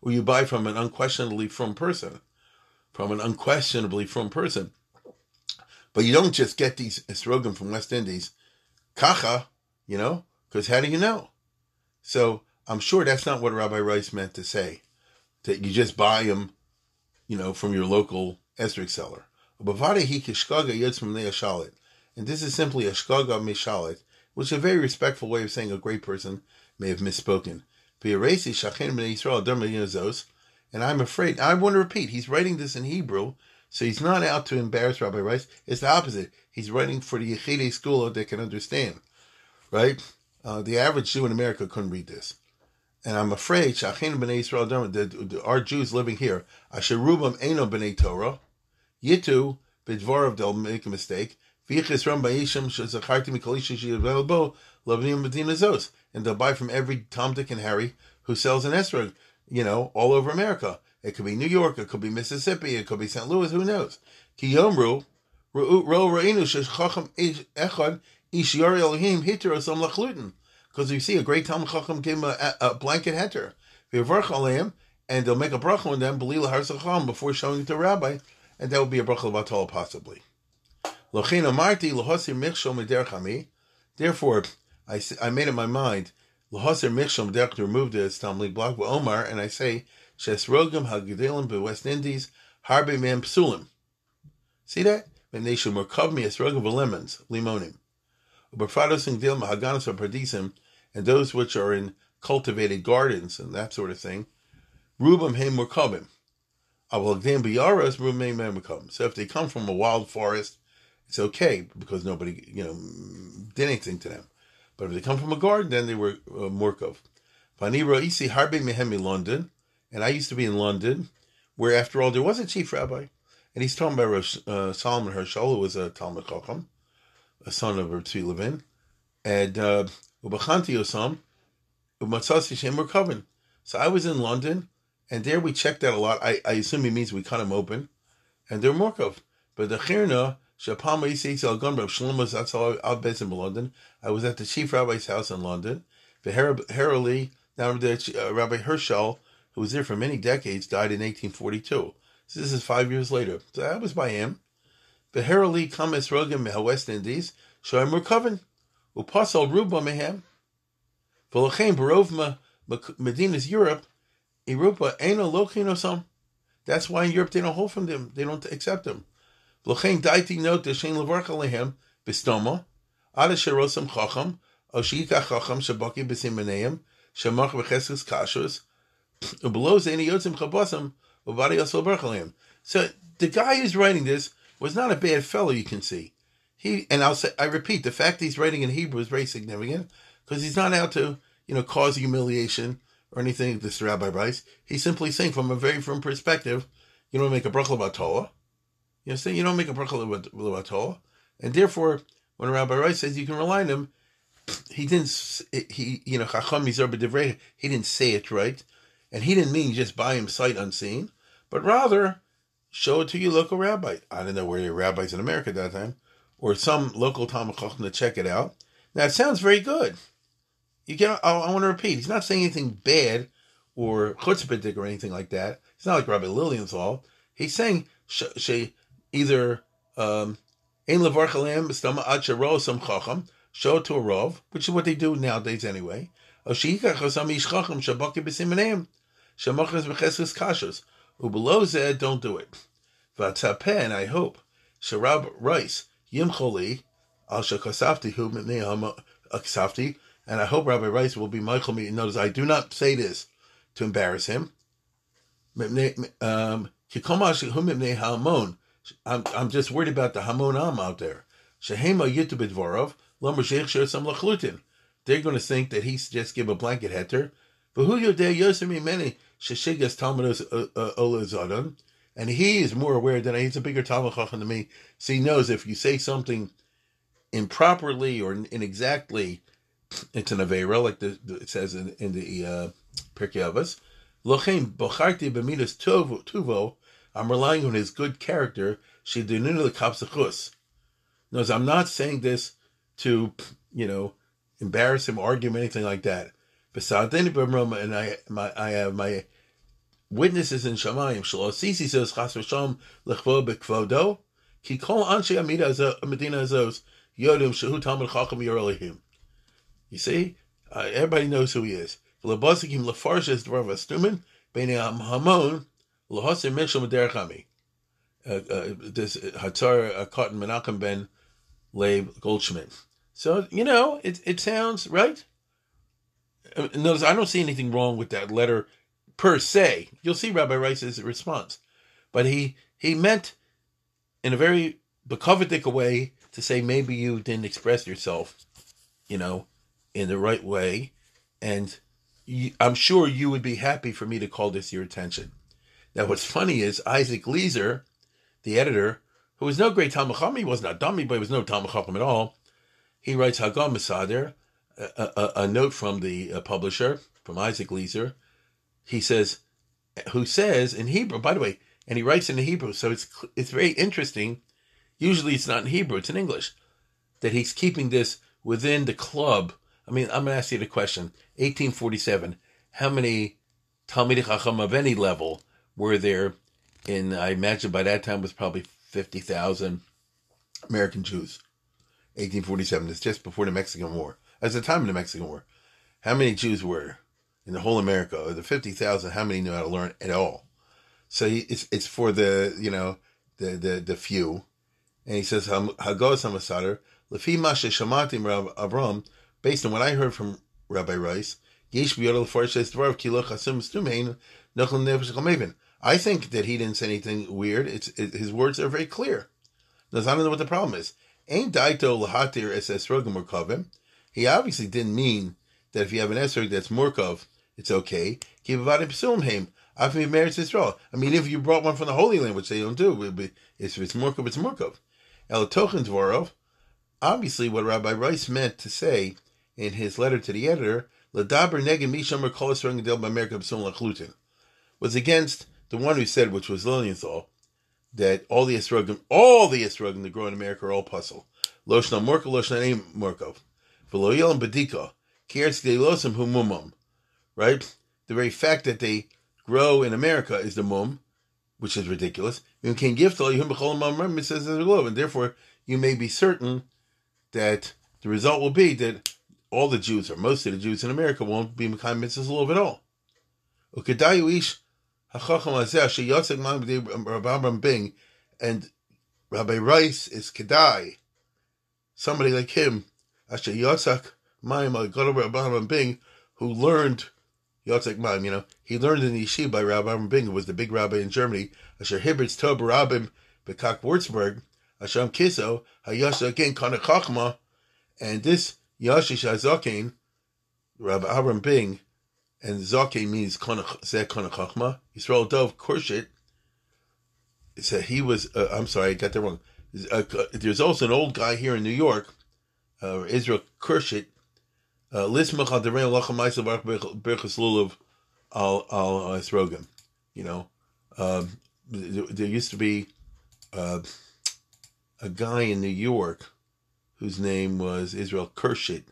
Or you buy from an unquestionably frum person, from an unquestionably frum person. But you don't just get these esrogim from West Indies, kacha, you know, because how do you know? So I'm sure that's not what Rabbi Rice meant to say, that you just buy them, you know, from your local esrog seller. And this is simply a shkaga mishalit, which is a very respectful way of saying a great person may have misspoken. And I'm afraid, I want to repeat, he's writing this in Hebrew, so he's not out to embarrass Rabbi Rice. It's the opposite. He's writing for the Yechidei school that can understand, right? Uh, the average Jew in America couldn't read this. And I'm afraid, Shachin b'nei Yisrael, our Jews living here, Asherubam eno b'nei Torah, Yitu, b'dvarav, they'll make a mistake, and they'll buy from every Tom, Dick, and Harry who sells an esrog, you know, all over America. It could be New York, it could be Mississippi, it could be St. Louis, who knows? Ki yomru, ish Elohim lachlutin. Because you see, a great Talmud Chacham gave him a, a, blanket heter. And they'll make a bracha on them, before showing it to rabbi, and that would be a bracha of possibly. Therefore, I, I made up my mind, to remove the stumbling block, with Omar, and I say, be West Indies, Harbe Psulim. See that? When they should merkav me esrogim lemons, limonim. And and those which are in cultivated gardens and that sort of thing. Rubam he merkavim. Avalagdim rubam he merkavim. So if they come from a wild forest, it's okay because nobody, you know, did anything to them. But if they come from a garden, then they were uh, morkov. Vanira isi harbe mehem London, and I used to be in London, where after all there was a chief rabbi, and he's talking about uh, Solomon Hirschell, who was a Talmud Chacham, a son of Tzvi Levin, and uh, Ubachanti Osam, Umatzasi Shem So I was in London, and there we checked that a lot. I, I assume he means we cut them open, and they're morkov. But the Zatzal Abbez in London. I was at the chief rabbi's house in London. The Herali, now the uh, Rabbi Hirschell, who was there for many decades, died in 1842. So this is five years later. So that was by him. The Herali Kames Rogim West Indies, Shoim Rukavan, Upasal Ruba Mehem. V'lachem Barov Medina's Europe, Europa Eno Lochinosam. That's why in Europe they don't hold from them. They don't accept them. V'lochein daiti note the levarch alehem bistoma ada sherosam chacham o sheika chacham shabaki b'simaneim shemach b'cheses kashus ubelow zeni yotzim chabosam ubadi yosel barch So the guy who's writing this was not a bad fellow. You can see he and I'll say I repeat the fact he's writing in Hebrew is very significant because he's not out to you know cause humiliation or anything. This Rabbi Rice, he's simply saying from a very firm perspective, you don't make a bracha about Torah you understand? You don't make a bracha Torah, and therefore, when Rabbi Rice says you can rely on him, he didn't. He you know Chacham He didn't say it right, and he didn't mean just buy him sight unseen, but rather show it to your local rabbi. I don't know where your rabbis in America at that time, or some local Talmud to check it out. Now it sounds very good. You get. I, I want to repeat. He's not saying anything bad or chutzpahdik or anything like that. It's not like Rabbi Lilienthal. He's saying she either um, ein levarchalem b'stama ad some chacham, show to a rov, which is what they do nowadays anyway. Or sheikach some ish chacham shabaki b'simaneim, shemachas b'chesres kashas. Ubelow zed, don't do it. V'atzapeh, and I hope, sharab rice, yimcholi, al shakasafti hu mitnei aksafti, and I hope Rabbi Rice will be Michael me. Notice I do not say this to embarrass him. Um, I'm, I'm just worried about the Hamon Am out there. They're going to think that he's just give a blanket heter. But who you Olazadon. And he is more aware than I. He's a bigger Talmud Chacham than me. So he knows if you say something improperly or inexactly, it's an Avera, like the, it says in, in the uh, Pirkei Avos. Lochem bocharti b'midas tuvo. I'm relying on his good character. She Sheduninu lekapsachus. Knows I'm not saying this to you know embarrass him, argue him, anything like that. And I, my, I have my witnesses in Shamayim. Shalosisi says Chas v'sham lechvo bekvodo. Ki kol anshe amida medina azos yodim shehu talmud chacham yorolihim. You see, uh, everybody knows who he is. Dvar vastumin b'nei hamon. Uh, uh, this Hatzar Cotton Menachem Ben Leib Goldschmidt. So you know, it it sounds right. Uh, notice I don't see anything wrong with that letter per se. You'll see Rabbi Rice's response, but he he meant in a very bekovidik way to say maybe you didn't express yourself, you know, in the right way, and I'm sure you would be happy for me to call this your attention. Now, what's funny is Isaac Leeser, the editor, who was no great Talmud he wasn't a dummy, but he was no Talmud at all. He writes Hagam Masader, a, a, a, note from the uh, publisher, from Isaac Leeser. He says, who says in Hebrew, by the way, and he writes in the Hebrew, so it's it's very interesting. Usually it's not in Hebrew, it's in English. That he's keeping this within the club. I mean, I'm going to ask you the question. 1847, how many Talmidei Chacham of any level were there in, I imagine by that time was probably 50,000 American Jews. 1847, it's just before the Mexican War. As the time of the Mexican War. How many Jews were in the whole America? Of the 50,000, how many knew how to learn at all? So it's it's for the, you know, the, the, the few. And he says, Hagos HaMasadr, Lefi Masha Shamatim Avram, based on what I heard from Rabbi Rice. I think that he didn't say anything weird. It's it, his words are very clear. Now, I don't know what the problem is. Ain't. He obviously didn't mean that if you have an esrog that's murkav, it's okay. Keep married Israel. I mean, if you brought one from the Holy Land, which they don't do, if it's murkav, it's murkav. El tochen dvorov. Obviously, what Rabbi Rice meant to say in his letter to the editor, Ladaber psulim lachlutin, was against the one who said, which was Lilienthal, that all the Esrogim, all the Esrogim that grow in America are all pasul. Loshna Loshna Morkov. Humumum. Right? The very fact that they grow in America is the mum, which is ridiculous. You can give to and therefore you may be certain that the result will be that all the Jews or most of the Jews in America won't be Mekayim Mitzvahs at all. Hachacham Azeh Sheyotzek Man Bing, and Rabbi Rice is Kedai, somebody like him, Asher Yotzak Maim Rabbi Bing, who learned Yotzek Maim, you know, he learned in the yeshiva by Rabbi Bing, who was the big rabbi in Germany, Asher Hibbert Tob Rabbim Bekak Würzburg, Hashem Kiso, Hayasha again Kanachachma, and this Yashish Azakin, Rabbi Avram Bing, and Zake means Zeh Chachma. Yisrael Dov Kursheedt said he was. Uh, I'm sorry, I got that wrong. Uh, there's also an old guy here in New York, uh, Israel Kursheedt. Uh, Lismach al Derei Lachem Ma'asav Berchus Lulav al al Esrogim. You know, um, there used to be uh, a guy in New York whose name was Israel Kursheedt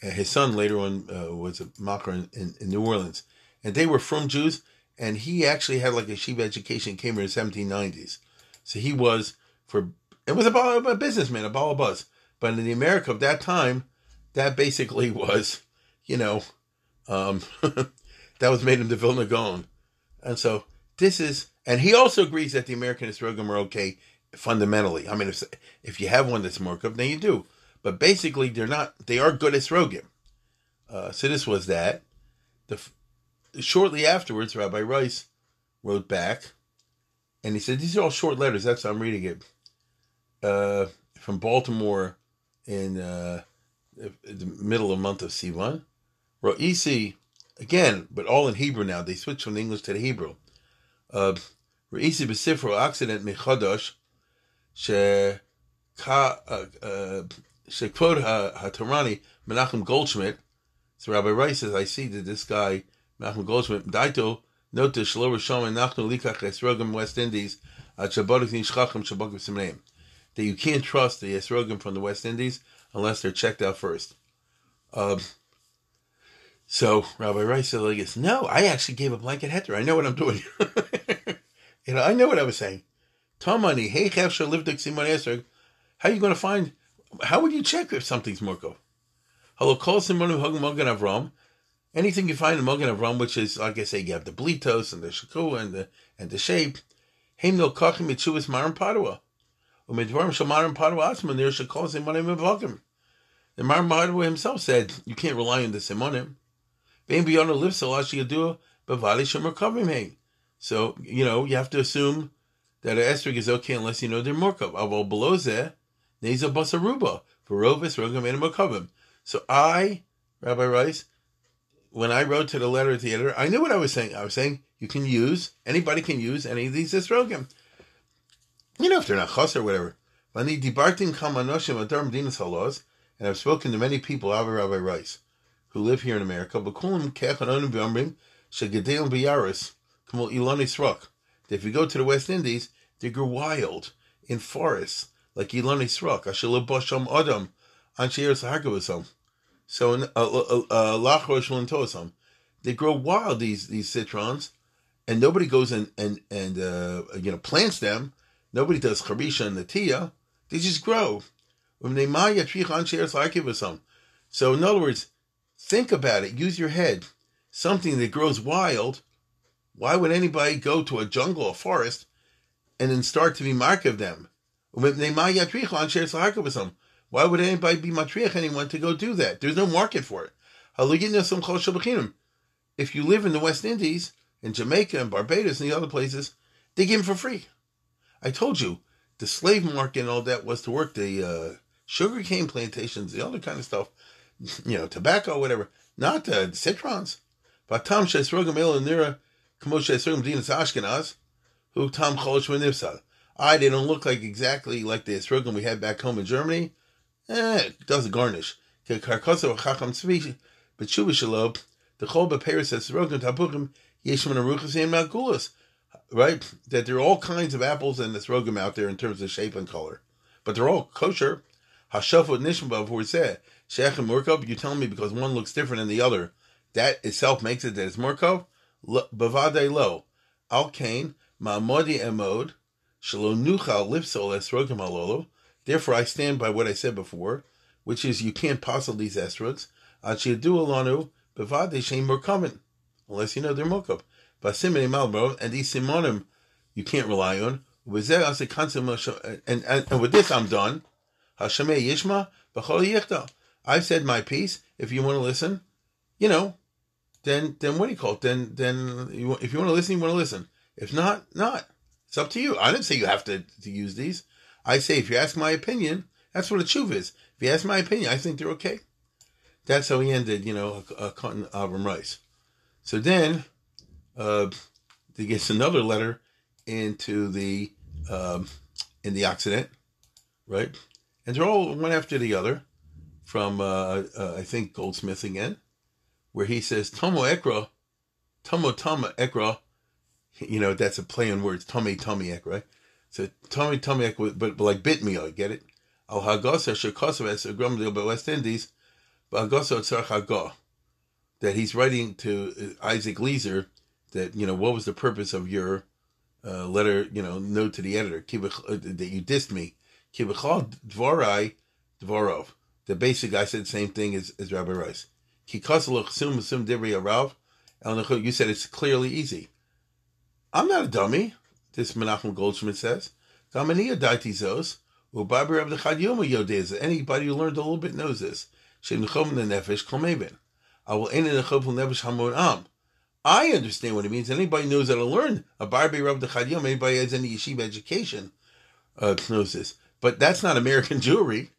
his son later on uh, was a macher in, in, in, New Orleans, and they were frum Jews. And he actually had like a shiva education, came in the 1790s. So he was for it was a, a businessman, a ball of buzz. But in the America of that time, that basically <laughs> was, you know, um, <laughs> that was made him the Vilna Gaon. And so this is, and he also agrees that the American Esrogim are okay fundamentally. I mean, if if you have one that's Morkov, then you do. But basically, they're not. They are good esrogim. Uh, so this was that. The, shortly afterwards, Rabbi Rice wrote back, and he said, These are all short letters. That's I'm reading it. Uh, from Baltimore in uh, the middle of the month of Sivan. Ra'isi, again, but all in Hebrew now. They switched from English to the Hebrew. Uh, Ra'isi b'sifro Occident mechadosh she ka uh, uh, shekvod ha-Torani Menachem Goldschmidt. So Rabbi Rice says, I see that this guy, Menachem Goldschmidt, Daito, note Shlo Rishon and Nachnu Likach Esrogim West Indies at Shabbat Nishchachim Shabbat Simneim. That you can't trust the Esrogim from the West Indies unless they're checked out first. Um, so Rabbi Rice said, like this, no, I actually gave a blanket heter. I know what I'm doing. <laughs> you know, I know what I was saying. Tomani, hey, How are you going to find, how would you check if something's Murkov? Hello, call someone who Mogan Avram. Anything you find in Mogan Avram, which is, like I say, you have the blitos and the shakua and the and the shape. Heim no kachim mitchuvas Maharam Padua. Umidvarim shamarim padua asman there shakol simonim mevakim. The Maharam Padua himself said, you can't rely on the simonim. Bein beyond a live salashi yadua bavali shemer kavim heim. So, you know, you have to assume that an esrog is okay unless you know they're morkav. Aval below zeh, neza basaruba, verovis rogam and makavim. So I, Rabbi Rice, when I wrote to the letter to the editor, I knew what I was saying. I was saying you can use anybody can use any of these esrogim. You know if they're not chas or whatever. And I've spoken to many people, Rabbi Rabbi Rice, who live here in America. That if you go to the West Indies, they grow wild in forests like Ilani Srok. Adam Ancheir Sahakavasam. so in lachrosh uh, they grow wild these these citrons, and nobody goes and and and uh, you know plants them. Nobody does charisha and natia. They just grow. So in other words, think about it. Use your head. Something that grows wild. Why would anybody go to a jungle or forest and then start to be mark of them? Why would anybody be matriach anyone to go do that? There's no market for it. If you live in the West Indies, in Jamaica and Barbados and the other places, they give them for free. I told you, the slave market and all that was to work the uh, sugar cane plantations, the other kind of stuff, you know, tobacco, whatever, not the citrons. But Tom Shesrogam El Nira, Ashkenaz, who. I, they don't look like exactly like the esrogam we had back home in Germany, eh, it does garnish. The chol malgulas. Right, that there are all kinds of apples and this rogam out there in terms of shape and color, but they're all kosher. Hashafot nishmav who said shech and murkov. You tell me because one looks different than the other, that itself makes it that it's murkov. Bavade lo al kain ma'amodi emod shalo nuchal lipsol esrogam alolo. Therefore, I stand by what I said before, which is you can't passel these esrogs. alanu bevade shem murkamin, unless you know they're. Basimin malbro and these simonim you can't rely on. And, and, and with this I'm done. Hashem yishma b'chol. I've said my piece. If you want to listen, you know, then then what do you call it? Then then you, if you want to listen, you want to listen. If not, not. It's up to you. I didn't say you have to, to use these. I say, if you ask my opinion, that's what a chuv is. If you ask my opinion, I think they're okay. That's how he ended, you know, a cotton Avram Rice. So then, uh, he gets another letter into the um, in the Occident, right? And they're all one after the other from uh, uh, I think Goldsmith again, where he says Tomo Ekra, Tomo Tomo Ekra, you know that's a play on words, Tommy Tommy Ekra, so Tommy Tommy, but, but like bit me, I get it. Al Hagosa Shekosov as a Grumdale by West Indies, but Hagosa Tzar that he's writing to uh, Isaac Leeser that you know what was the purpose of your uh, letter, you know, note to the editor uh, that you dissed me. Kibachal Dvorai Dvorov. The basic guy said the same thing as, as Rabbi Rice. You said it's clearly easy. I'm not a dummy this Menachem Goldschmidt says. Anybody who learned a little bit knows this. I understand what it means. Anybody knows how to learn a Barbie Rab Chadiyom, anybody has any yeshiva education uh, knows this. But that's not American <laughs> Jewry.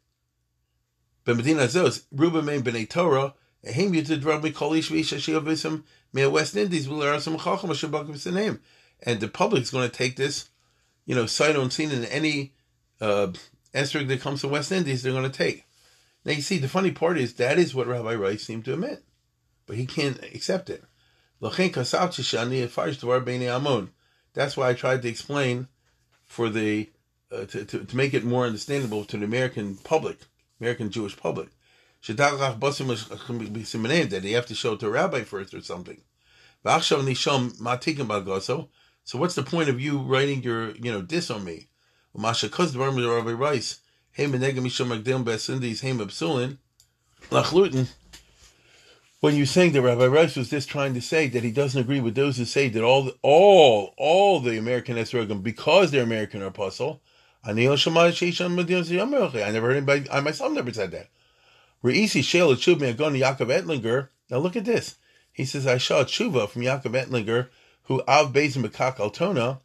Medina Zos, Ruben B'nai Torah, Ehim Yutid Rabbi Kol Ish V'Isha Shiavism, Mea West Indies, will learn some Chacham Shabbat name. And the public's going to take this, you know, sight unseen in any uh, esrog that comes from West Indies, they're going to take. Now you see, the funny part is that is what Rabbi Rice seemed to admit, but he can't accept it. That's why I tried to explain for the uh, to, to, to make it more understandable to the American public, American Jewish public. That they have to show it to a rabbi first or something. So what's the point of you writing your you know diss on me? When you're saying that Rabbi Rice was just trying to say that he doesn't agree with those who say that all all all the American Esrogim, because they're American, are apostle. I never heard anybody. I myself never said that. Reisi Shela Chubmi Agon Yaakov Ettlinger. Now look at this. He says I saw a tshuva from Yaakov Ettlinger, who av bezim bekak altona,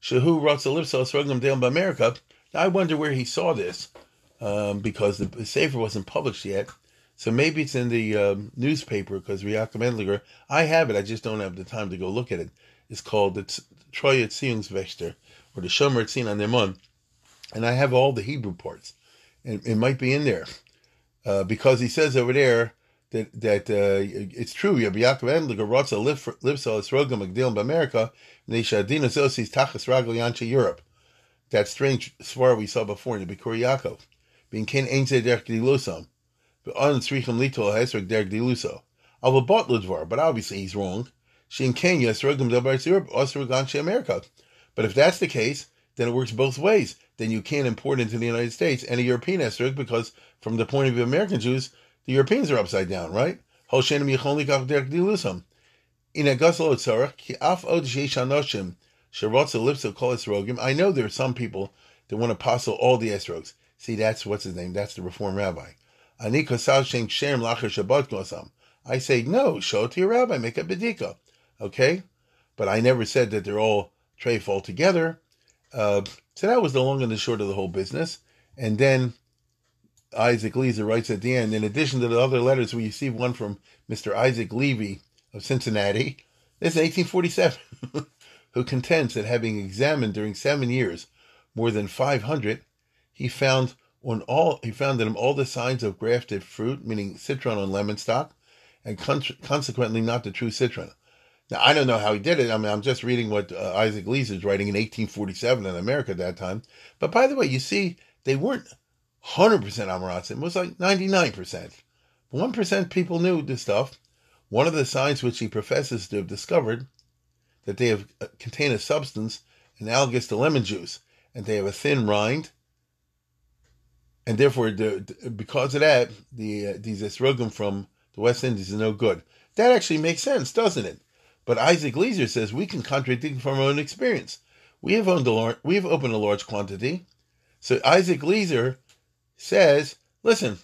shehu rotz elipso esrogim deim America. Now I wonder where he saw this, um, because the sefer wasn't published yet. So maybe it's in the um, newspaper because Riyakim Ettlinger, I have it, I just don't have the time to go look at it. It's called the Troya Tziungswächter or the Shomer Tzin Anemon. And I have all the Hebrew parts. And it might be in there uh, because he says over there that that uh, it's true. Rabbi Yaakov Ettlinger writes a lives al Esrogim Magdilim America, Neshadina Zosis Tachas Ragel Yancha Europe. That strange swar we saw before in the Bikkurei Yaakov. Being Ken Ein Zedek Dilosam on tzrichim litol hesrog derek diluso. Al bot ludvar, but obviously he's wrong. She in Kenya esrogim dabar tzirub osrog anshe America. But if that's the case, then it works both ways. Then you can't import into the United States any European esrog because, from the point of view of American Jews, the Europeans are upside down, right? In. I know there are some people that want to apostle all the esrogs. See, that's what's his name. That's the Reform Rabbi. I say, no, show it to your rabbi, make a bedika. Okay? But I never said that they're all treif together. Uh, so that was the long and the short of the whole business. And then Isaac Leeser writes at the end, in addition to the other letters, we received one from Mr. Isaac Levy of Cincinnati. This is 1847, <laughs> who contends that having examined during seven years more than 500, he found on all he found in him all the signs of grafted fruit, meaning citron on lemon stock, and con- consequently not the true citron. Now I don't know how he did it. I mean, I'm just reading what uh, Isaac Lees is writing in 1847 in America at that time. But by the way, you see, they weren't 100% Amoratzim. It was like 99%. One percent people knew this stuff. One of the signs which he professes to have discovered that they have uh, contain a substance analogous to lemon juice, and they have a thin rind and therefore, the, because of that, the uh, these esrogim from the West Indies are no good. That actually makes sense, doesn't it? But Isaac Leeser says we can contradict from our own experience. We have owned a large, we have opened a large quantity. So Isaac Leeser says, listen,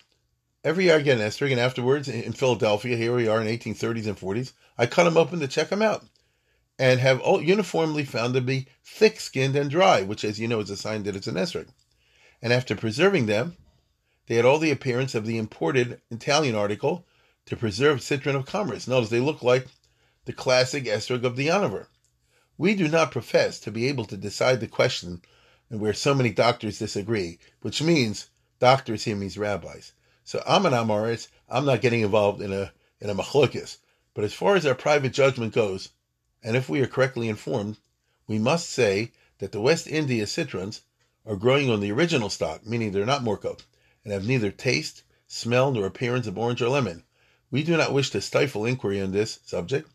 every year I get an esrog, and afterwards in Philadelphia, here we are in 1830s and 40s, I cut them open to check them out, and have all uniformly found to be thick-skinned and dry, which, as you know, is a sign that it's an esrog and after preserving them, they had all the appearance of the imported Italian article to preserve citron of commerce. Notice they look like the classic esrog of the Aniver. We do not profess to be able to decide the question and where so many doctors disagree, which means doctors here means rabbis. So I'm an Amoritz, I'm not getting involved in a in a machlokis. But as far as our private judgment goes, and if we are correctly informed, we must say that the West India citrons are growing on the original stock, meaning they're not Morkov, and have neither taste, smell, nor appearance of orange or lemon. We do not wish to stifle inquiry on this subject,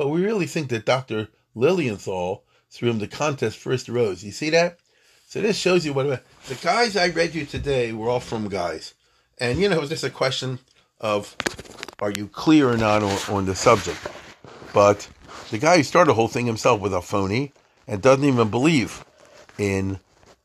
but we really think that Dr. Lilienthal, through whom the contest first arose, you see that? So this shows you what the guys I read you today were all frum guys. And you know, it was just a question of are you clear or not on, on the subject? But the guy who started the whole thing himself was a phony and doesn't even believe in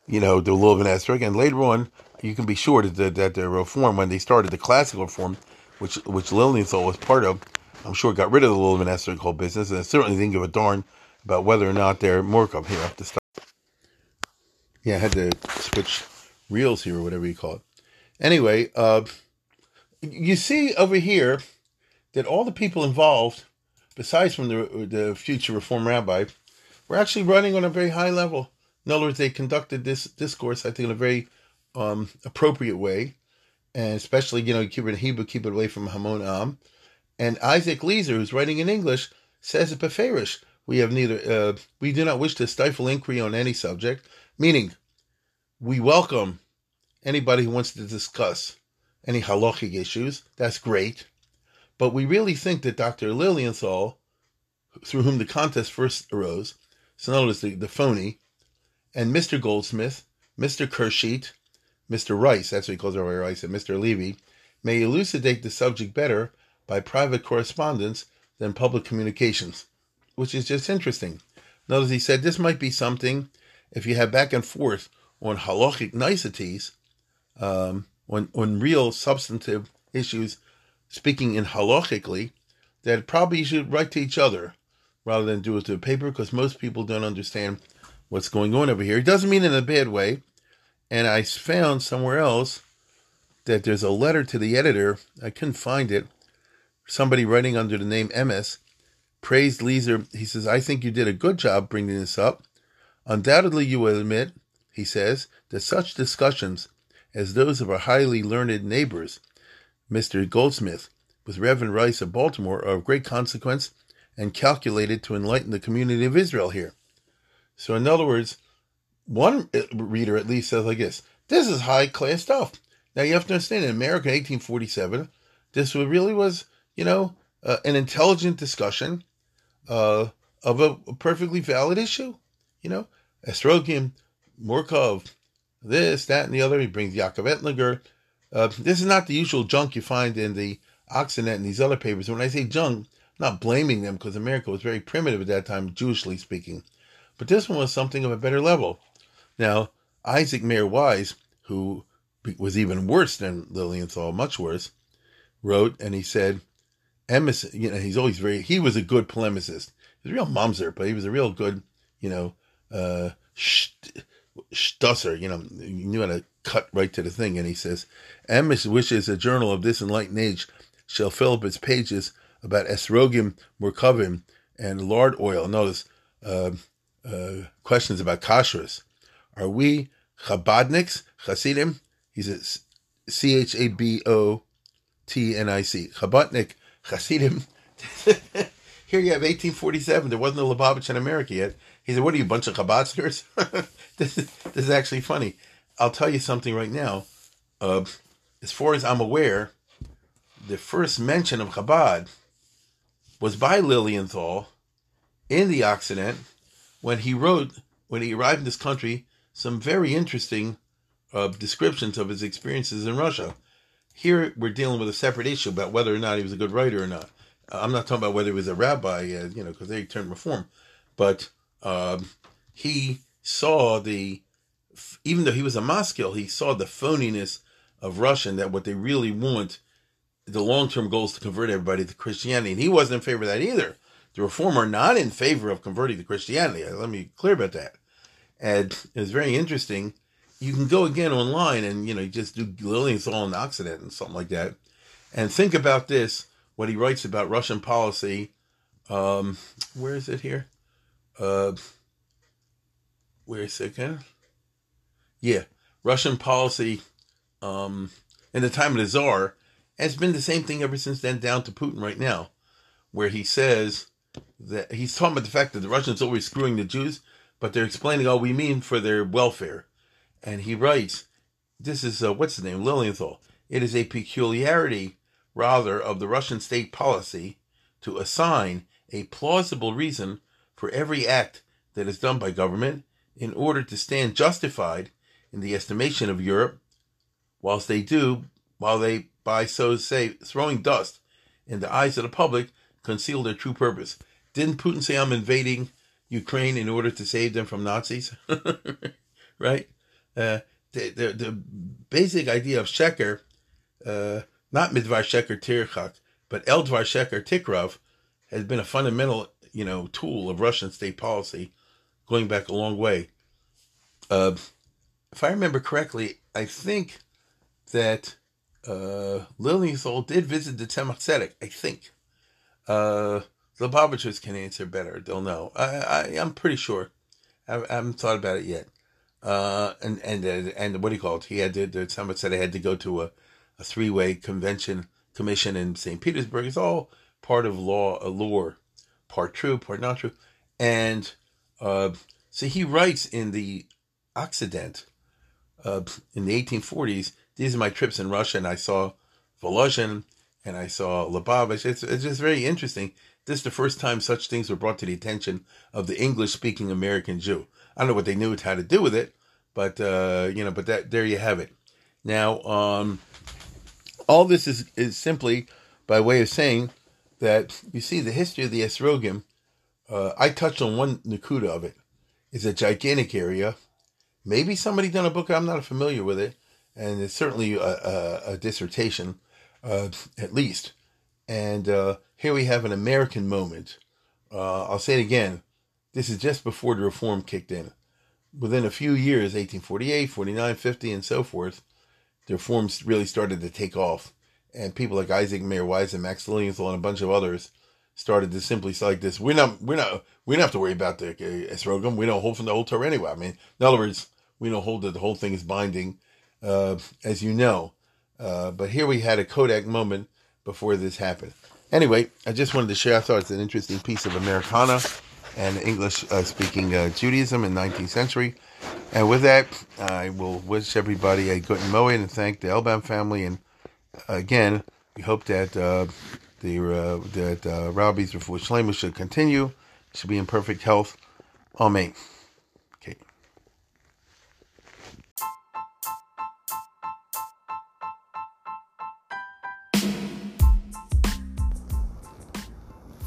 you know, the Lulavan Esrog. And later on, you can be sure that the, that the reform, when they started the classical reform, which which Lilienthal was part of, I'm sure got rid of the little monastic whole business, and certainly didn't give a darn about whether or not they're Morkov. Here, I have to stop. Yeah, I had to switch reels here or whatever you call it. Anyway, uh, you see over here that all the people involved, besides from the the future reform rabbi, were actually running on a very high level. In other words, they conducted this discourse, I think, in a very um, appropriate way, and especially you know keep it in Hebrew, keep it away from Hamon Am. And Isaac Leeser, who's writing in English, says it beferish. We have neither. Uh, we do not wish to stifle inquiry on any subject, meaning we welcome anybody who wants to discuss any halachic issues. That's great. But we really think that Dr. Lilienthal, through whom the contest first arose, so other words, the, the phony, and Mr. Goldsmith, Mr. Kursheedt, Mr. Rice, that's what he calls Rabbi Rice, and Mr. Levy, may elucidate the subject better by private correspondence than public communications, which is just interesting. Notice he said this might be something, if you have back and forth on halachic niceties, um, on, on real substantive issues, speaking in halachically, that probably you should write to each other rather than do it a paper because most people don't understand what's going on over here. It doesn't mean in a bad way. And I found somewhere else that there's a letter to the editor. I couldn't find it. Somebody writing under the name MS praised Leeser. He says, I think you did a good job bringing this up. Undoubtedly, you will admit, he says, that such discussions as those of our highly learned neighbors, Mr. Goldsmith, with Reverend Rice of Baltimore, are of great consequence and calculated to enlighten the community of Israel here. So, in other words, one uh, reader at least says like this this is high class stuff. Now, you have to understand in America, 1847, this really was, you know, uh, an intelligent discussion uh, of a, a, perfectly valid issue. You know, Esrogim, murkav, this, that, and the other. He brings Yaakov Ettlinger. Uh, this is not the usual junk you find in the Oxenet and these other papers. When I say junk, I'm not blaming them because America was very primitive at that time, Jewishly speaking. But this one was something of a better level. Now, Isaac Mayer Wise, who was even worse than Lilienthal, much worse, wrote and he said, Emerson, you know, he's always very, he was a good polemicist. He's a real mumser, but he was a real good, you know, uh, Stusser, you know, he knew how to cut right to the thing. And he says, Amos wishes a journal of this enlightened age shall fill up its pages about esrogim, murkavim, and lard oil. Notice uh, uh, questions about kashrus. Are we Chabadniks, Hasidim? He says C H A B O T N I C. Chabadnik, Hasidim. <laughs> Here you have 1847. There wasn't a Lubavitch in America yet. He said, What are you, bunch of Chabadskers? <laughs> this, is, this is actually funny. I'll tell you something right now. Uh, as far as I'm aware, the first mention of Chabad was by Lilienthal in the Occident when he wrote, when he arrived in this country, some very interesting uh, descriptions of his experiences in Russia. Here we're dealing with a separate issue about whether or not he was a good writer or not. I'm not talking about whether he was a rabbi, uh, you know, because they turned reform, but um, he saw the, even though he was a maskil, he saw the phoniness of Russian. That what they really want, the long term goal is to convert everybody to Christianity, and he wasn't in favor of that either. The reform are not in favor of converting to Christianity. Let me be clear about that. And it's very interesting. You can go again online and, you know, just do Lilienthal and Occident and something like that. And think about this, what he writes about Russian policy. Um, where is it here? Uh, where is it again? Yeah, Russian policy um, in the time of the Tsar has been the same thing ever since then down to Putin right now, where he says that he's talking about the fact that the Russians always screwing the Jews, but they're explaining all we mean for their welfare. And he writes, this is, uh, what's his name, Lilienthal. It is a peculiarity, rather, of the Russian state policy to assign a plausible reason for every act that is done by government in order to stand justified in the estimation of Europe, whilst they do, while they, by so say, throwing dust in the eyes of the public, conceal their true purpose. Didn't Putin say I'm invading Ukraine in order to save them from Nazis? <laughs> right? Uh, the, the, the basic idea of Sheker, uh, not Midvar Sheker Tirchak, but Eldvar Sheker Tikrav has been a fundamental, you know, tool of Russian state policy going back a long way. Uh, if I remember correctly, I think that uh, Lilienthal did visit the Tzemach Tzedek, I think. Uh, the Lubavitchers can answer better. They'll know. I, I, I'm pretty sure. I, I haven't thought about it yet. Uh, and and and what do you call it? He had to. The Tzemach Tzedek had to go to a, a three way convention commission in St. Petersburg. It's all part of law, a part true, part not true. And uh, so he writes in the Occident uh, in the 1840s. These are my trips in Russia, and I saw Volozhin and I saw Lubavitch. It's, it's just very interesting. This is the first time such things were brought to the attention of the English speaking American Jew. I don't know what they knew how to do with it, but uh, you know, but that there you have it. Now, um, all this is is simply by way of saying that you see the history of the Esrogim. Uh, I touched on one nakuda of it. It's a gigantic area. Maybe somebody done a book. I'm not familiar with it, and it's certainly a, a, a dissertation, uh, at least. And uh, here we have an American moment. Uh, I'll say it again. This is just before the reform kicked in. Within a few years, 1848, 49, 50, and so forth, their forms really started to take off. And people like Isaac Mayer Wise and Max Lilienthal and a bunch of others started to simply say like this. We're not, we're not, we don't have to worry about the uh. We don't hold from the whole Torah anyway. I mean, in other words, we don't hold that the whole thing is binding, uh, as you know. Uh, but here we had a Kodak moment before this happened. Anyway, I just wanted to share. I thought it's an interesting piece of Americana and English uh, speaking uh, Judaism in 19th century. And with that, I will wish everybody a good Moed and thank the Elbaum family. And again, we hope that uh, the uh, that uh, Rabbi's Refuah Shlema should continue, should be in perfect health. Amen.